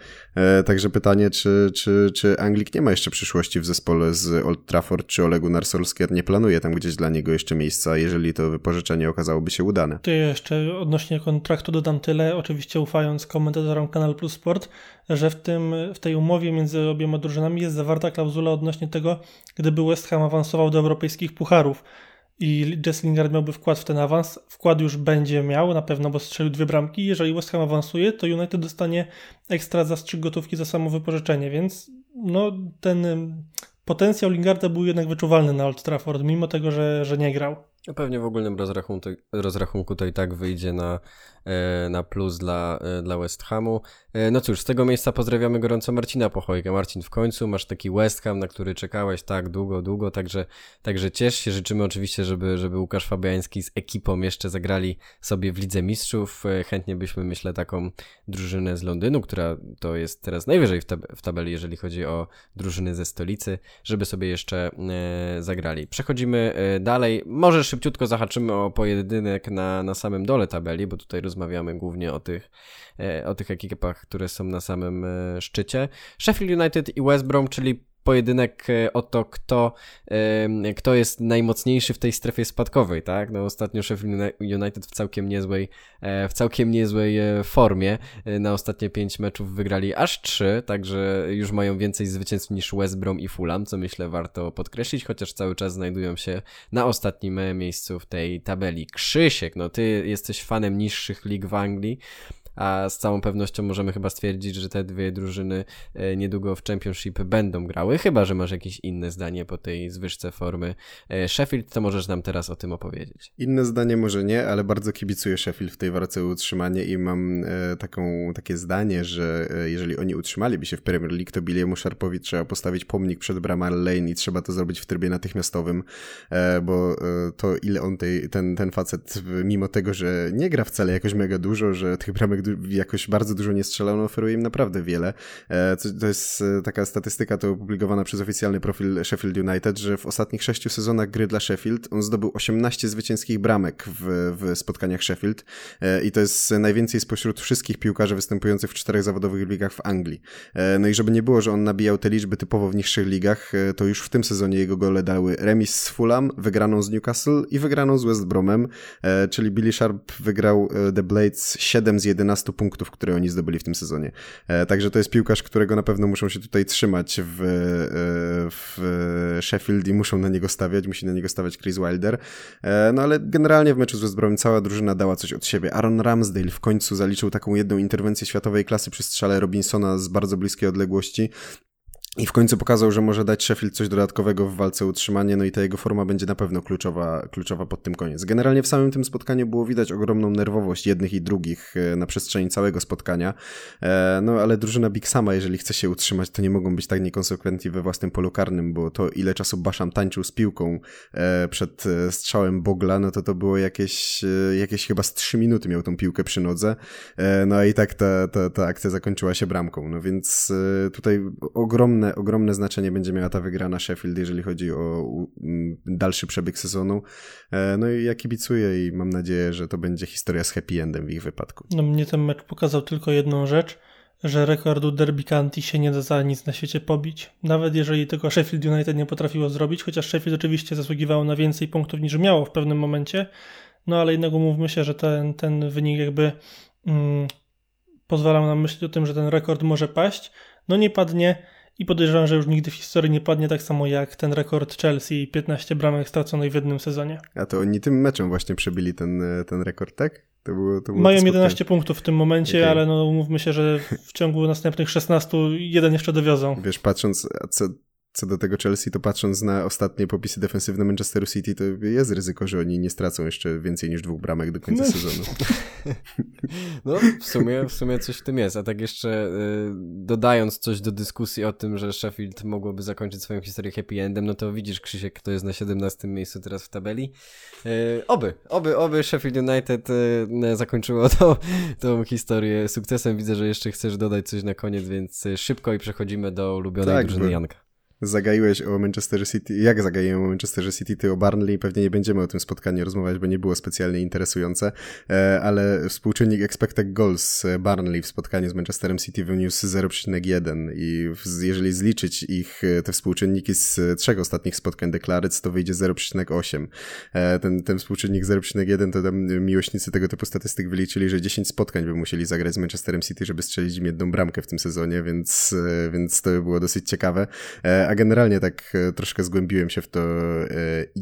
Także pytanie, czy, czy, czy Anglik nie ma jeszcze przyszłości w zespole z Old Trafford, czy Ole Gunnar Solskjaer nie planuje tam gdzieś dla niego jeszcze miejsca, jeżeli to wypożyczenie okazałoby się udane. To jeszcze odnośnie kontraktu dodam tyle, oczywiście ufając komentatorom Kanal Plus Sport, że w, tym, w tej umowie między obiema drużynami jest zawarta klauzula odnośnie tego, gdyby West Ham awansował do europejskich pucharów i Jess Lingard miałby wkład w ten awans. Wkład już będzie miał na pewno, bo strzelił dwie bramki. Jeżeli West Ham awansuje, to United dostanie ekstra zastrzyk gotówki za samo wypożyczenie, więc no, ten potencjał Lingarda był jednak wyczuwalny na Old Trafford, mimo tego, że, że nie grał. No pewnie w ogólnym rozrachunku, rozrachunku to i tak wyjdzie na, e, na plus dla, e, dla West Hamu. E, no cóż, z tego miejsca pozdrawiamy gorąco Marcina Pochojka. Marcin, w końcu masz taki West Ham, na który czekałeś tak długo, długo, także, także ciesz się. Życzymy oczywiście, żeby, żeby Łukasz Fabiański z ekipą jeszcze zagrali sobie w Lidze Mistrzów. Chętnie byśmy, myślę, taką drużynę z Londynu, która to jest teraz najwyżej w, tab w tabeli, jeżeli chodzi o drużyny ze stolicy, żeby sobie jeszcze zagrali. Przechodzimy dalej. Możesz szybciutko zahaczymy o pojedynek na, na samym dole tabeli, bo tutaj rozmawiamy głównie o tych, e, o tych ekipach, które są na samym e, szczycie. Sheffield United i West Brom, czyli pojedynek e, o to, kto, kto jest najmocniejszy w tej strefie spadkowej, tak? No ostatnio Sheffield United w całkiem niezłej, e, w całkiem niezłej e, formie. Na ostatnie pięć meczów wygrali aż trzy, także już mają więcej zwycięstw niż West Brom i Fulham, co myślę warto podkreślić, chociaż cały czas znajdują się na ostatnim miejscu w tej tabeli. Krzysiek, no ty jesteś fanem niższych lig w Anglii, a z całą pewnością możemy chyba stwierdzić, że te dwie drużyny e, niedługo w Championship będą grały, chyba że masz jakieś inne zdanie po tej zwyżce formy e, Sheffield, to możesz nam teraz o tym opowiedzieć. Inne zdanie może nie, ale bardzo kibicuję Sheffield w tej walce o utrzymanie i mam e, taką, takie zdanie, że jeżeli oni utrzymaliby się w Premier League, to Billiemu Sharpowi trzeba postawić pomnik przed Bramall Lane i trzeba to zrobić w trybie natychmiastowym, bo to ile on tej, ten, ten facet, mimo tego, że nie gra wcale jakoś mega dużo, że tych bramek jakoś bardzo dużo nie strzelał, no oferuje im naprawdę wiele. E, to jest e, taka statystyka, to opublikowana przez oficjalny profil Sheffield United, że w ostatnich sześciu sezonach gry dla Sheffield on zdobył 18 zwycięskich bramek w, w spotkaniach Sheffield e, i to jest najwięcej spośród wszystkich piłkarzy występujących w czterech zawodowych ligach w Anglii. No i żeby nie było, że on nabijał te liczby typowo w niższych ligach, to już w tym sezonie jego gole dały remis z Fulham, wygraną z Newcastle i wygraną z West Bromem, czyli Billy Sharp wygrał The Blades 7 z 11 11 punktów, które oni zdobyli w tym sezonie. E, także to jest piłkarz, którego na pewno muszą się tutaj trzymać w, e, w Sheffield i muszą na niego stawiać, musi na niego stawiać Chris Wilder. E, no ale generalnie w meczu z West cała drużyna dała coś od siebie. Aaron Ramsdale w końcu zaliczył taką jedną interwencję światowej klasy przy strzale Robinsona z bardzo bliskiej odległości. I w końcu pokazał, że może dać Sheffield coś dodatkowego w walce o utrzymanie, no i ta jego forma będzie na pewno kluczowa, kluczowa pod tym koniec. Generalnie w samym tym spotkaniu było widać ogromną nerwowość jednych i drugich e, na przestrzeni całego spotkania, e, no ale drużyna Big Sama, jeżeli chce się utrzymać, to nie mogą być tak niekonsekwentni we własnym polu karnym, bo to ile czasu Baszam tańczył z piłką e, przed strzałem Bogla, no to to było jakieś, jakieś chyba z 3 minuty miał tą piłkę przy nodze, no i tak ta, ta, ta akcja zakończyła się bramką, no więc tutaj ogromny ogromne, ogromne znaczenie będzie miała ta wygrana Sheffield, jeżeli chodzi o dalszy przebieg sezonu. E, no i ja kibicuję i mam nadzieję, że to będzie historia z happy endem w ich wypadku. No mnie ten mecz pokazał tylko jedną rzecz, że rekordu Derby County się nie da za nic na świecie pobić. Nawet jeżeli tylko Sheffield United nie potrafiło zrobić, chociaż Sheffield oczywiście zasługiwało na więcej punktów niż miało w pewnym momencie, no ale jednak umówmy się, że ten, ten wynik jakby mm, pozwalał nam myśleć o tym, że ten rekord może paść. No nie padnie, i podejrzewam, że już nigdy w historii nie padnie tak samo jak ten rekord Chelsea 15 bramek straconych w jednym sezonie. A to oni tym meczem właśnie przebili ten, ten rekord, tak? To było, to było Mają 11 punktów w tym momencie, okay. ale no umówmy się, że w ciągu następnych 16 jeden jeszcze dowiozą. Wiesz, patrząc, co, co do tego Chelsea, to patrząc na ostatnie popisy defensywne Manchesteru City, to jest ryzyko, że oni nie stracą jeszcze więcej niż dwóch bramek do końca no. sezonu. No, w sumie, w sumie coś w tym jest. A tak jeszcze y, dodając coś do dyskusji o tym, że Sheffield mogłoby zakończyć swoją historię happy endem, no to widzisz, Krzysiek, kto jest na 17 miejscu teraz w tabeli. Y, oby, oby, oby Sheffield United y, zakończyło to, tą historię sukcesem. Widzę, że jeszcze chcesz dodać coś na koniec, więc szybko i przechodzimy do ulubionej tak, drużyny Janka zagaiłeś o Manchester City, jak zagaiłem o Manchester City, ty o Barnley, pewnie nie będziemy o tym spotkaniu rozmawiać, bo nie było specjalnie interesujące, e, ale współczynnik expected goals Barnley w spotkaniu z Manchesterem City wyniósł 0,1 i jeżeli zliczyć ich, e, te współczynniki z trzech ostatnich spotkań Declarets, to wyjdzie 0,8. E, ten, ten współczynnik 0,1 to tam miłośnicy tego typu statystyk wyliczyli, że 10 spotkań by musieli zagrać z Manchesterem City, żeby strzelić im jedną bramkę w tym sezonie, więc, więc to by było dosyć ciekawe a generalnie tak e, troszkę zgłębiłem się w to e,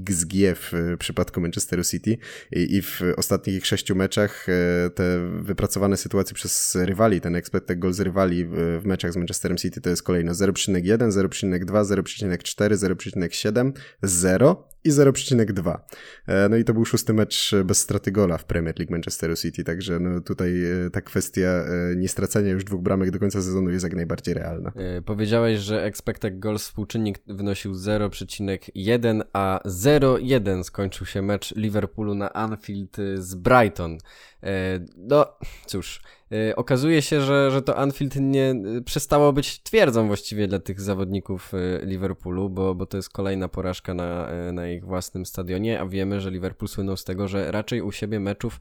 XG w przypadku Manchesteru City i, w ostatnich ich sześciu meczach e, te wypracowane sytuacje przez rywali, ten expected goals rywali w meczach z Manchesterem City to jest kolejno 0,1, 0,2, 0,4, 0,7, 0 i 0,2. No i to był szósty mecz bez straty gola w Premier League Manchesteru City, także no tutaj ta kwestia niestracenia już dwóch bramek do końca sezonu jest jak najbardziej realna. Powiedziałeś, że expected goals współczynnik wynosił 0,1, a 0,1 skończył się mecz Liverpoolu na Anfield z Brighton. No cóż, okazuje się, że, że to Anfield nie y, przestało być twierdzą właściwie dla tych zawodników y, Liverpoolu, bo, bo to jest kolejna porażka na, na ich własnym stadionie, a wiemy, że Liverpool słynął z tego, że raczej u siebie meczów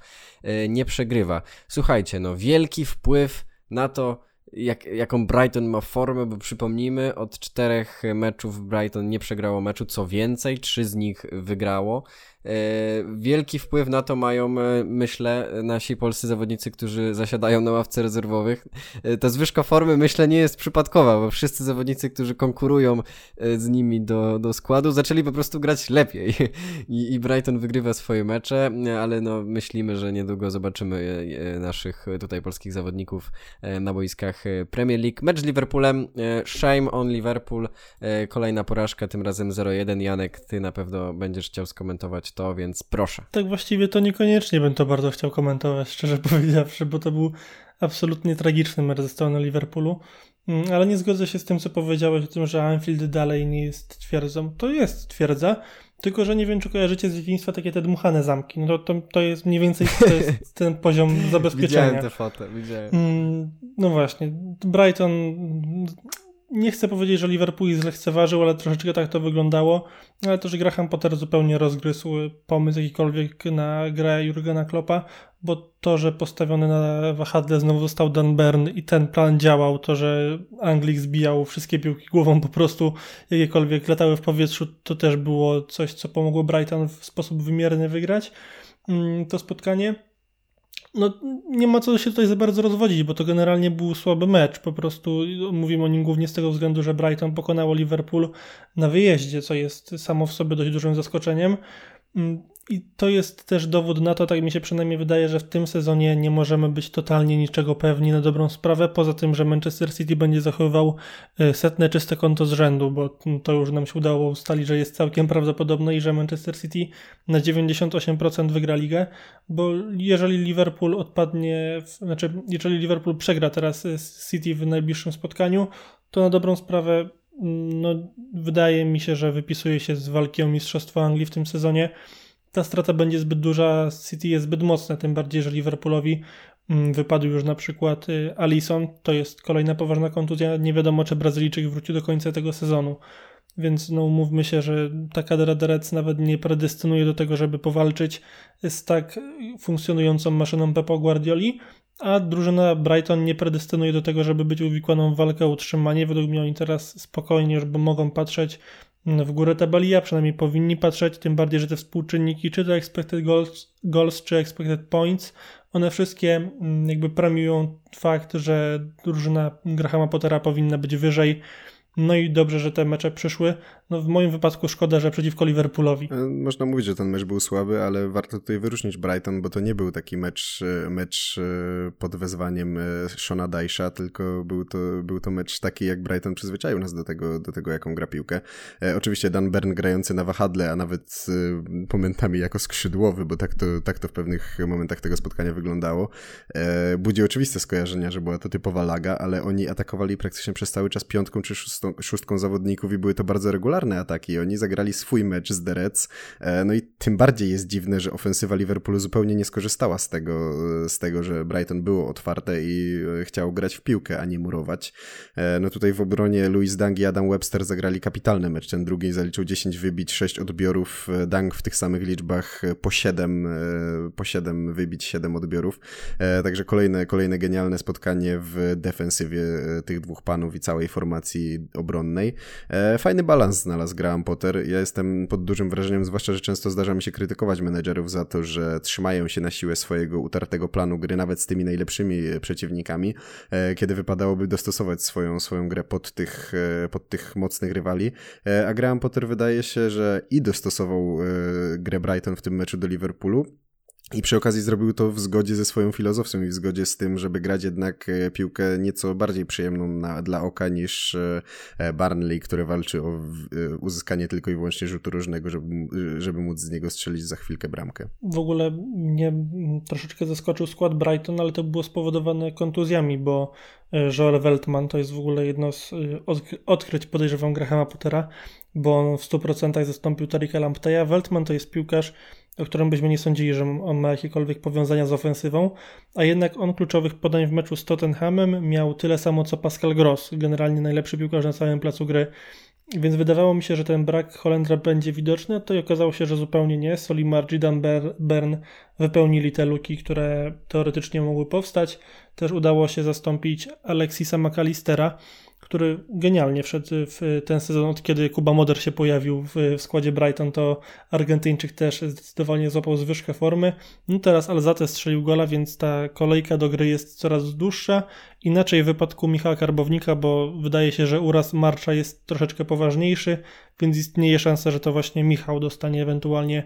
nie przegrywa. Słuchajcie, no wielki wpływ na to, jak, jaką Brighton ma formę, bo przypomnijmy, od czterech meczów Brighton nie przegrało meczu, co więcej, trzy z nich wygrało. E, wielki wpływ na to mają, e, myślę, nasi polscy zawodnicy, którzy zasiadają na ławce rezerwowych. E, ta zwyżka formy, myślę, nie jest przypadkowa, bo wszyscy zawodnicy, którzy konkurują z nimi do, do składu, zaczęli po prostu grać lepiej. I, I Brighton wygrywa swoje mecze, ale no, myślimy, że niedługo zobaczymy naszych tutaj polskich zawodników na boiskach Premier League. Mecz z Liverpoolem, shame on Liverpool, kolejna porażka, tym razem 0-1. Janek, ty na pewno będziesz chciał skomentować to, więc proszę. Tak właściwie to niekoniecznie bym to bardzo chciał komentować, szczerze powiedziawszy, bo to był absolutnie tragiczny mecz ze strony Liverpoolu. Mm, ale nie zgodzę się z tym, co powiedziałeś o tym, że Anfield dalej nie jest twierdzą. To jest twierdza, tylko że nie wiem, czy kojarzycie z dzieciństwa takie te dmuchane zamki. No to, to, to jest mniej więcej to jest ten poziom zabezpieczenia. Widziałem tę fotę, widziałem. Mm, no właśnie. Brighton nie chcę powiedzieć, że Liverpool zlekceważył, ale troszeczkę tak to wyglądało. Ale to, że Graham Potter zupełnie rozgryzł pomysł jakikolwiek na grę Jurgena Kloppa, bo to, że postawiony na wahadle znowu został Dan Bern i ten plan działał, to, że Anglik zbijał wszystkie piłki głową po prostu jakiekolwiek latały w powietrzu, to też było coś, co pomogło Brighton w sposób wymierny wygrać mm, to spotkanie no nie ma co się tutaj za bardzo rozwodzić, bo to generalnie był słaby mecz. Po prostu mówimy o nim głównie z tego względu, że Brighton pokonało Liverpool na wyjeździe, co jest samo w sobie dość dużym zaskoczeniem. Mm, i to jest też dowód na to, tak mi się przynajmniej wydaje, że w tym sezonie nie możemy być totalnie niczego pewni na dobrą sprawę, poza tym, że Manchester City będzie zachowywał e, setne czyste konto z rzędu, bo to już nam się udało ustalić, że jest całkiem prawdopodobne i że Manchester City na 98% wygra ligę, bo jeżeli Liverpool odpadnie, znaczy jeżeli Liverpool przegra teraz City w najbliższym spotkaniu, to na dobrą sprawę no, wydaje mi się, że wypisuje się z walki o Mistrzostwo Anglii w tym sezonie ta strata będzie zbyt duża, City jest zbyt mocne, tym bardziej, że Liverpoolowi mm, wypadł już na przykład y, Alisson, to jest kolejna poważna kontuzja, nie wiadomo czy Brazylijczyk wróci do końca tego sezonu. Więc no umówmy się, że ta kadra Derec nawet nie predestynuje do tego, żeby powalczyć z tak funkcjonującą maszyną Pepo Guardioli, a drużyna Brighton nie predestynuje do tego, żeby być uwikłaną w walkę o utrzymanie. Według mnie oni teraz spokojnie już mogą patrzeć w górę tabeli, a przynajmniej powinni patrzeć, tym bardziej, że te współczynniki, czy to expected goals, goals czy expected points, one wszystkie mm, jakby premiują fakt, że drużyna Grahama Pottera powinna być wyżej no i dobrze, że te mecze przyszły. No w moim wypadku szkoda, że przeciwko Liverpoolowi. E, można mówić, że ten mecz był słaby, ale warto tutaj wyróżnić Brighton, bo to nie był taki mecz, e, mecz e, pod wezwaniem Shona Dysha, tylko był to, był to mecz taki, jak Brighton przyzwyczaił nas do tego, do tego jaką gra piłkę. Oczywiście Dan Bern grający na wahadle, a nawet momentami jako skrzydłowy, bo tak to, tak to w pewnych momentach tego spotkania wyglądało. Budzi oczywiste skojarzenia, że była to typowa laga, ale oni atakowali praktycznie przez cały czas piątką czy szóstą, szóstką zawodników i były to bardzo regularne ataki. Oni zagrali swój mecz z The Reds. E, no i tym bardziej jest dziwne, że ofensywa Liverpoolu zupełnie nie skorzystała z tego, z tego, że Brighton było otwarte i e, chciał grać w piłkę, a nie murować. E, no tutaj w obronie Louis Dang i Adam Webster zagrali kapitalny mecz. Ten drugi zaliczył 10 wybić, 6 odbiorów. Dang w tych samych liczbach po 7, po 7 wybić, 7 odbiorów. Także kolejne, kolejne genialne spotkanie w defensywie tych dwóch panów i całej formacji obronnej. E, fajny balans znalazł Graham Potter. Ja jestem pod dużym wrażeniem, zwłaszcza, że często zdarza mi się krytykować menedżerów za to, że trzymają się na siłę swojego utartego planu gry, nawet z tymi najlepszymi przeciwnikami, e, kiedy wypadałoby dostosować swoją, swoją grę pod tych, e, pod tych mocnych rywali. A Graham Potter wydaje się, że i dostosował grę Brighton w tym meczu do Liverpoolu, I przy okazji zrobił to w zgodzie ze swoją filozofią i w zgodzie z tym, żeby grać jednak e, piłkę nieco bardziej przyjemną na, dla oka niż e, e, Barnley, które walczy o uzyskanie tylko i wyłącznie rzutu różnego, żeby, żeby móc z niego strzelić za chwilkę bramkę. W ogóle mnie troszeczkę zaskoczył skład Brighton, ale to było spowodowane kontuzjami, bo Joel Weltman to jest w ogóle jedno z odkryć, podejrzewam, Grahama Pottera, bo on w 100% zastąpił Tarika Lampteja. Weltman to jest piłkarz, o którym byśmy nie sądzili, że on ma jakiekolwiek powiązania z ofensywą, a jednak on kluczowych podań w meczu z Tottenhamem miał tyle samo co Pascal Gross, generalnie najlepszy piłkarz na całym placu gry. Więc wydawało mi się, że ten brak Holendra będzie widoczny, a to i okazało się, że zupełnie nie. Solimar, Gidan Bern wypełnili te luki, które teoretycznie mogły powstać. Też udało się zastąpić Alexisa McAllistera, który genialnie wszedł w ten sezon, od kiedy Kuba Moder się pojawił w, w składzie Brighton, to Argentyńczyk też zdecydowanie złapał zwyżkę formy. No teraz Alzate strzelił gola, więc ta kolejka do gry jest coraz dłuższa. Inaczej w wypadku Michała Karbownika, bo wydaje się, że uraz Marcza jest troszeczkę poważniejszy, więc istnieje szansa, że to właśnie Michał dostanie ewentualnie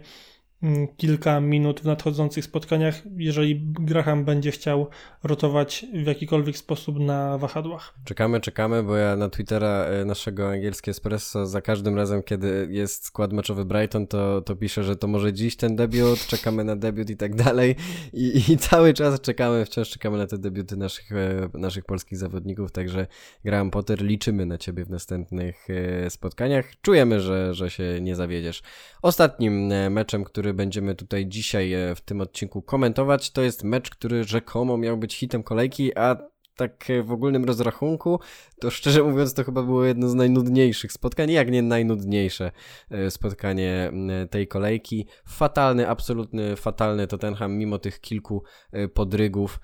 kilka minut w nadchodzących spotkaniach, jeżeli Graham będzie chciał rotować w jakikolwiek sposób na wahadłach. Czekamy, czekamy, bo ja na Twittera e, naszego angielskie espresso za każdym razem, kiedy jest skład meczowy Brighton, to, to piszę, że to może dziś ten debiut, czekamy na debiut i tak dalej i, i cały czas czekamy, wciąż czekamy na te debiuty naszych, e, naszych polskich zawodników, także Graham Potter, liczymy na ciebie w następnych e, spotkaniach. Czujemy, że, że się nie zawiedziesz. Ostatnim meczem, który który będziemy tutaj dzisiaj e, w tym odcinku komentować, to jest mecz, który rzekomo miał być hitem kolejki, a tak e, w ogólnym rozrachunku, to szczerze mówiąc to chyba było jedno z najnudniejszych spotkań, jak nie najnudniejsze e, spotkanie tej kolejki. Fatalny, absolutny, fatalny Tottenham, mimo tych kilku podrygów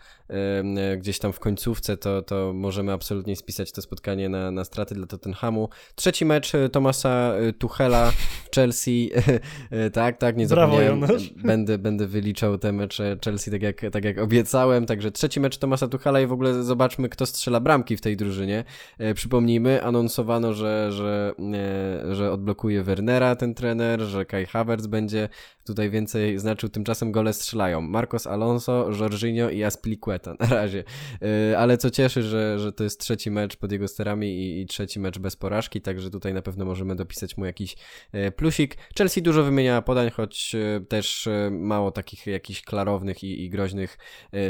gdzieś tam w końcówce, to, to możemy absolutnie spisać to spotkanie na, na straty dla Tottenhamu. Trzeci mecz e, Tomasa e, Tuchela w Chelsea, e, tak, tak, nie zapomniałem, będę, będę wyliczał te mecze Chelsea tak jak, tak jak obiecałem, także trzeci mecz Tomasa Tuchela i w ogóle zobaczmy, kto strzela bramki w tej drużynie. Przypomnijmy, anonsowano, że, że, że odblokuje Wernera ten trener, że Kai Havertz będzie tutaj więcej znaczył, tymczasem gole strzelają Marcos Alonso, Jorginho i Aspilicueta na razie. Yy, ale co cieszy, że, że to jest trzeci mecz pod jego sterami i, i trzeci mecz bez porażki, także tutaj na pewno możemy dopisać mu jakiś yy, plusik. Chelsea dużo wymienia podań, choć yy, też mało takich jakichś klarownych i, i groźnych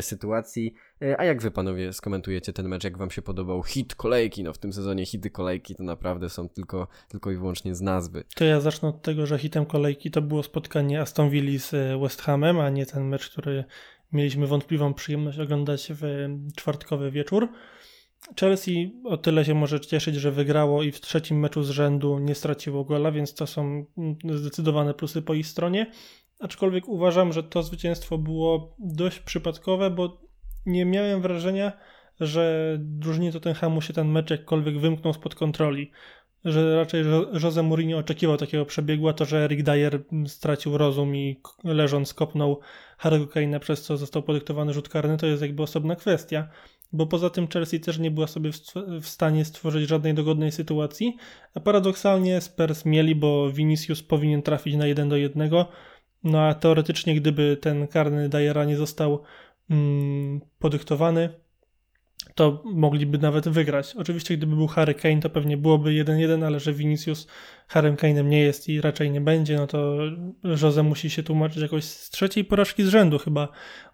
sytuacji. A jak wy panowie skomentujecie ten mecz? Jak wam się podobał hit kolejki? No w tym sezonie hity kolejki to naprawdę są tylko, tylko i wyłącznie z nazwy. To ja zacznę od tego, że hitem kolejki to było spotkanie Aston Villa z e, West Hamem, a nie ten mecz, który mieliśmy wątpliwą przyjemność oglądać w czwartkowy wieczór. Chelsea o tyle się może cieszyć, że wygrało i w trzecim meczu z rzędu nie straciło gola, więc to są mm, zdecydowane plusy po ich stronie. Aczkolwiek uważam, że to zwycięstwo było dość przypadkowe, bo nie miałem wrażenia, że drużynie Tottenhamu się ten mecz jakkolwiek wymknął spod kontroli. Że raczej Jose Mourinho oczekiwał takiego przebiegu, a to, że Eric Dyer stracił rozum i leżąc kopnął Harry'ego Kane'a, przez co został podyktowany rzut karny, to jest jakby osobna kwestia. Bo poza tym Chelsea też nie była sobie w stanie stworzyć żadnej dogodnej sytuacji, a paradoksalnie Spurs mieli, bo Vinicius powinien trafić na 1 do 1, no a teoretycznie gdyby ten karny Dyera nie został podyktowany, to mogliby nawet wygrać. Oczywiście, gdyby był Harry Kane, to pewnie byłoby 1-1, ale że Vinicius Harrym Kane'em nie jest i raczej nie będzie, no to Jose musi się tłumaczyć jakoś z trzeciej porażki z rzędu chyba,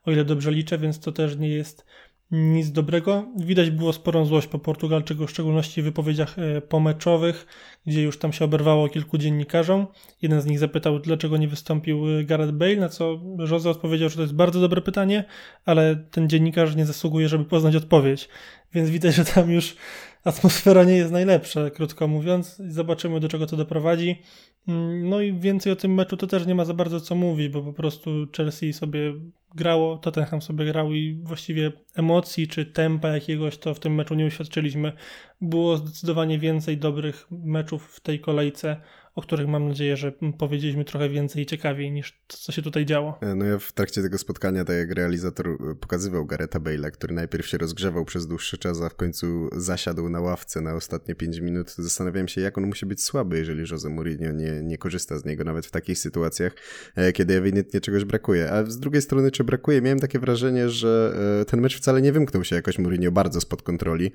o ile dobrze liczę, więc to też nie jest nic dobrego. Widać było sporą złość po Portugalczyku, w szczególności w wypowiedziach e, pomeczowych, gdzie już tam się oberwało kilku dziennikarzom. Jeden z nich zapytał, dlaczego nie wystąpił e, Gareth Bale, na co Jose odpowiedział, że to jest bardzo dobre pytanie, ale ten dziennikarz nie zasługuje, żeby poznać odpowiedź. Więc widać, że tam już atmosfera nie jest najlepsza, krótko mówiąc. Zobaczymy, do czego to doprowadzi. Mm, no i więcej o tym meczu to też nie ma za bardzo co mówić, bo po prostu Chelsea sobie grało, Tottenham sobie grał i właściwie emocji czy tempa jakiegoś to w tym meczu nie uświadczyliśmy. Było zdecydowanie więcej dobrych meczów w tej kolejce o których mam nadzieję, że powiedzieliśmy trochę więcej i ciekawiej niż co się tutaj działo. E, no ja w trakcie tego spotkania, tak jak realizator e, pokazywał Gareta Bale'a, który najpierw się rozgrzewał przez dłuższy czas, a w końcu zasiadł na ławce na ostatnie 5 minut, zastanawiałem się, jak on musi być słaby, jeżeli Jose Mourinho nie, nie korzysta z niego nawet w takich sytuacjach, e, kiedy ewidentnie czegoś brakuje. A z drugiej strony, czy brakuje? Miałem takie wrażenie, że ten mecz wcale nie wymknął się jakoś Mourinho bardzo spod kontroli,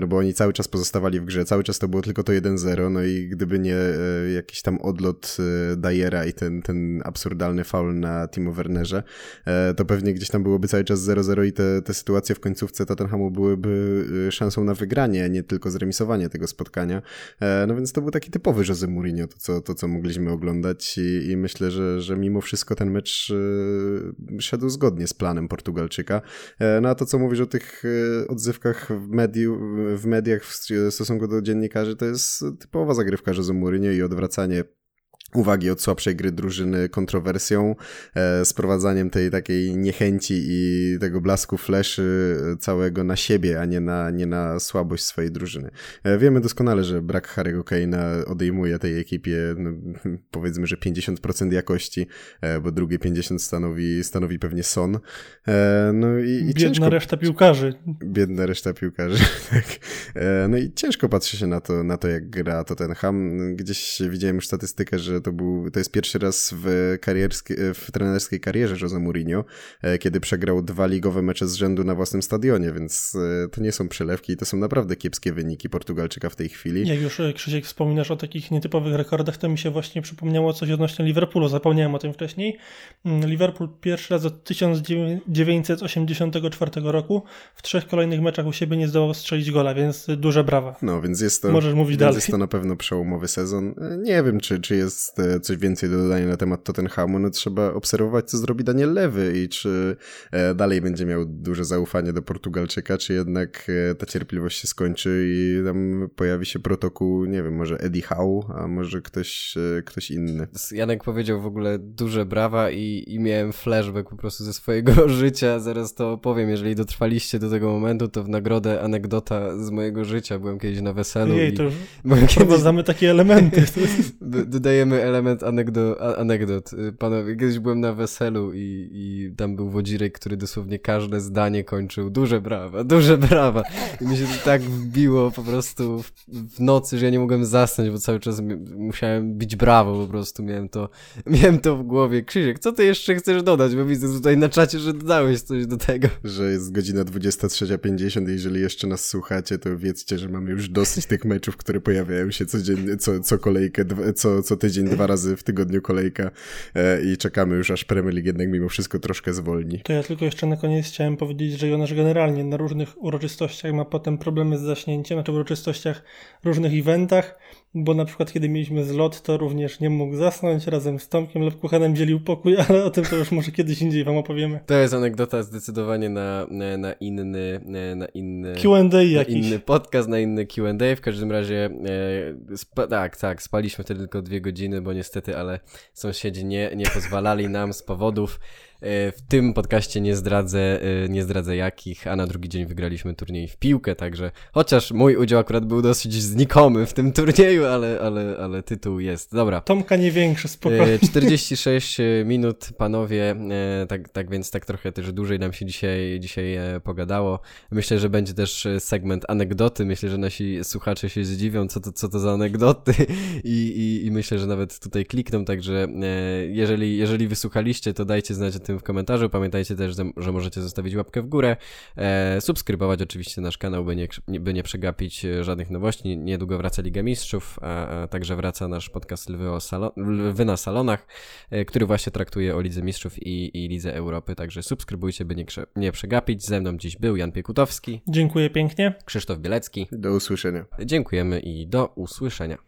no bo oni cały czas pozostawali w grze, cały czas to było tylko to 1-0, no i gdyby nie jakiś tam odlot Dajera i ten, ten absurdalny faul na Timo Wernerze, e, to pewnie gdzieś tam byłoby cały czas 0-0 i te, te sytuacje w końcówce Tottenhamu byłyby e, szansą na wygranie, nie tylko zremisowanie tego spotkania. E, no więc to był taki typowy Jose Mourinho, to co, to, co mogliśmy oglądać i, i myślę, że, że mimo wszystko ten mecz szedł zgodnie z planem Portugalczyka. No a to, co mówisz o tych odzywkach w, mediu, w mediach w stosunku do dziennikarzy, to jest typowa zagrywka Jose Mourinho i odwracanie uwagi od słabszej gry drużyny kontrowersją, e, sprowadzaniem tej takiej niechęci i tego blasku fleszy całego na siebie, a nie na, nie na słabość swojej drużyny. E, wiemy doskonale, że brak Harry'ego Kane'a odejmuje tej ekipie no, powiedzmy, że 50% jakości, e, bo drugie 50% stanowi, stanowi pewnie Son. E, no i, i Biedna ciężko... reszta piłkarzy. Biedna reszta piłkarzy, tak. E, no i ciężko patrzy się na to, na to jak gra Tottenham. Gdzieś widziałem już statystykę, że to był, to jest pierwszy raz w, w trenerskiej karierze Jose Mourinho, e, kiedy przegrał dwa ligowe mecze z rzędu na własnym stadionie, więc e, to nie są przelewki, to są naprawdę kiepskie wyniki Portugalczyka w tej chwili. Jak już e, Krzysiek wspominasz o takich nietypowych rekordach, to mi się właśnie przypomniało coś odnośnie Liverpoolu, zapomniałem o tym wcześniej. Mm, Liverpool pierwszy raz od 1984 roku w trzech kolejnych meczach u siebie nie zdołał strzelić gola, więc duże brawa. No, więc jest to, Możesz mówić więc dalej. jest to na pewno przełomowy sezon. Nie wiem, czy, czy jest jest coś więcej do dodania na temat Tottenhamu, no trzeba obserwować, co zrobi Daniel Lewy i czy e, dalej będzie miał duże zaufanie do Portugalczyka, czy jednak e, ta cierpliwość się skończy i tam pojawi się protokół, nie wiem, może Eddie Howe, a może ktoś, e, ktoś inny. Janek powiedział w ogóle duże brawa i, i miałem flashback po prostu ze swojego życia, zaraz to opowiem, jeżeli dotrwaliście do tego momentu, to w nagrodę anegdota z mojego życia, byłem kiedyś na weselu Jej, i to byłem kiedyś... takie elementy. Dodajemy element anegdo, anegdot. Y, panowie, kiedyś byłem na weselu i, i tam był wodzirek, który dosłownie każde zdanie kończył duże brawa, duże brawa. I mi się to tak wbiło po prostu w, w nocy, że ja nie mogłem zasnąć, bo cały czas musiałem bić brawo po prostu. Miałem to, miałem to w głowie. Krzysiek, co ty jeszcze chcesz dodać? Bo widzę tutaj na czacie, że dodałeś coś do tego. Że jest godzina 23.50 i jeżeli jeszcze nas słuchacie, to wiedzcie, że mamy już dosyć tych meczów, które pojawiają się codziennie, co, co kolejkę, co, co tydzień, dwa razy w tygodniu kolejka e, i czekamy już aż Premier League jednak mimo wszystko troszkę zwolni. To ja tylko jeszcze na koniec chciałem powiedzieć, że Jonasz generalnie na różnych uroczystościach ma potem problemy z zaśnięciem, znaczy w uroczystościach, różnych eventach, bo na przykład kiedy mieliśmy zlot, to również nie mógł zasnąć, razem z Tomkiem Lewkuchanem dzielił pokój, ale o tym to już może kiedyś indziej wam opowiemy. To jest anegdota zdecydowanie na, na inny na inny Q&A jakiś. inny podcast, na inny Q&A, w każdym razie e, tak, tak, spaliśmy wtedy tylko dwie godziny, bo niestety, ale sąsiedzi nie, nie pozwalali nam z powodów w tym podcaście nie zdradzę, e, nie zdradzę jakich, a na drugi dzień wygraliśmy turniej w piłkę, także chociaż mój udział akurat był dosyć znikomy w tym turnieju, ale, ale, ale tytuł jest. Dobra. Tomka nie większy, spokojnie. 46 e, minut, panowie, tak, tak więc tak trochę też dłużej nam się dzisiaj, dzisiaj pogadało. Myślę, że będzie też segment anegdoty, myślę, że nasi słuchacze się zdziwią, co to, co to za anegdoty i, i, i myślę, że nawet tutaj klikną, także jeżeli, jeżeli wysłuchaliście, to dajcie znać o tym w komentarzu. Pamiętajcie też, że możecie zostawić łapkę w górę, e, subskrybować oczywiście nasz kanał, by nie, by nie przegapić e, żadnych nowości. Niedługo wraca Liga Mistrzów, a, a także wraca nasz podcast Lwy, o salon, Lwy na salonach, e, który właśnie traktuje o Lidze Mistrzów i, i Lidze Europy, także subskrybujcie, by nie, nie przegapić. Ze mną dziś był Jan Piekutowski. Dziękuję pięknie. Krzysztof Bielecki. Do usłyszenia. Dziękujemy i do usłyszenia.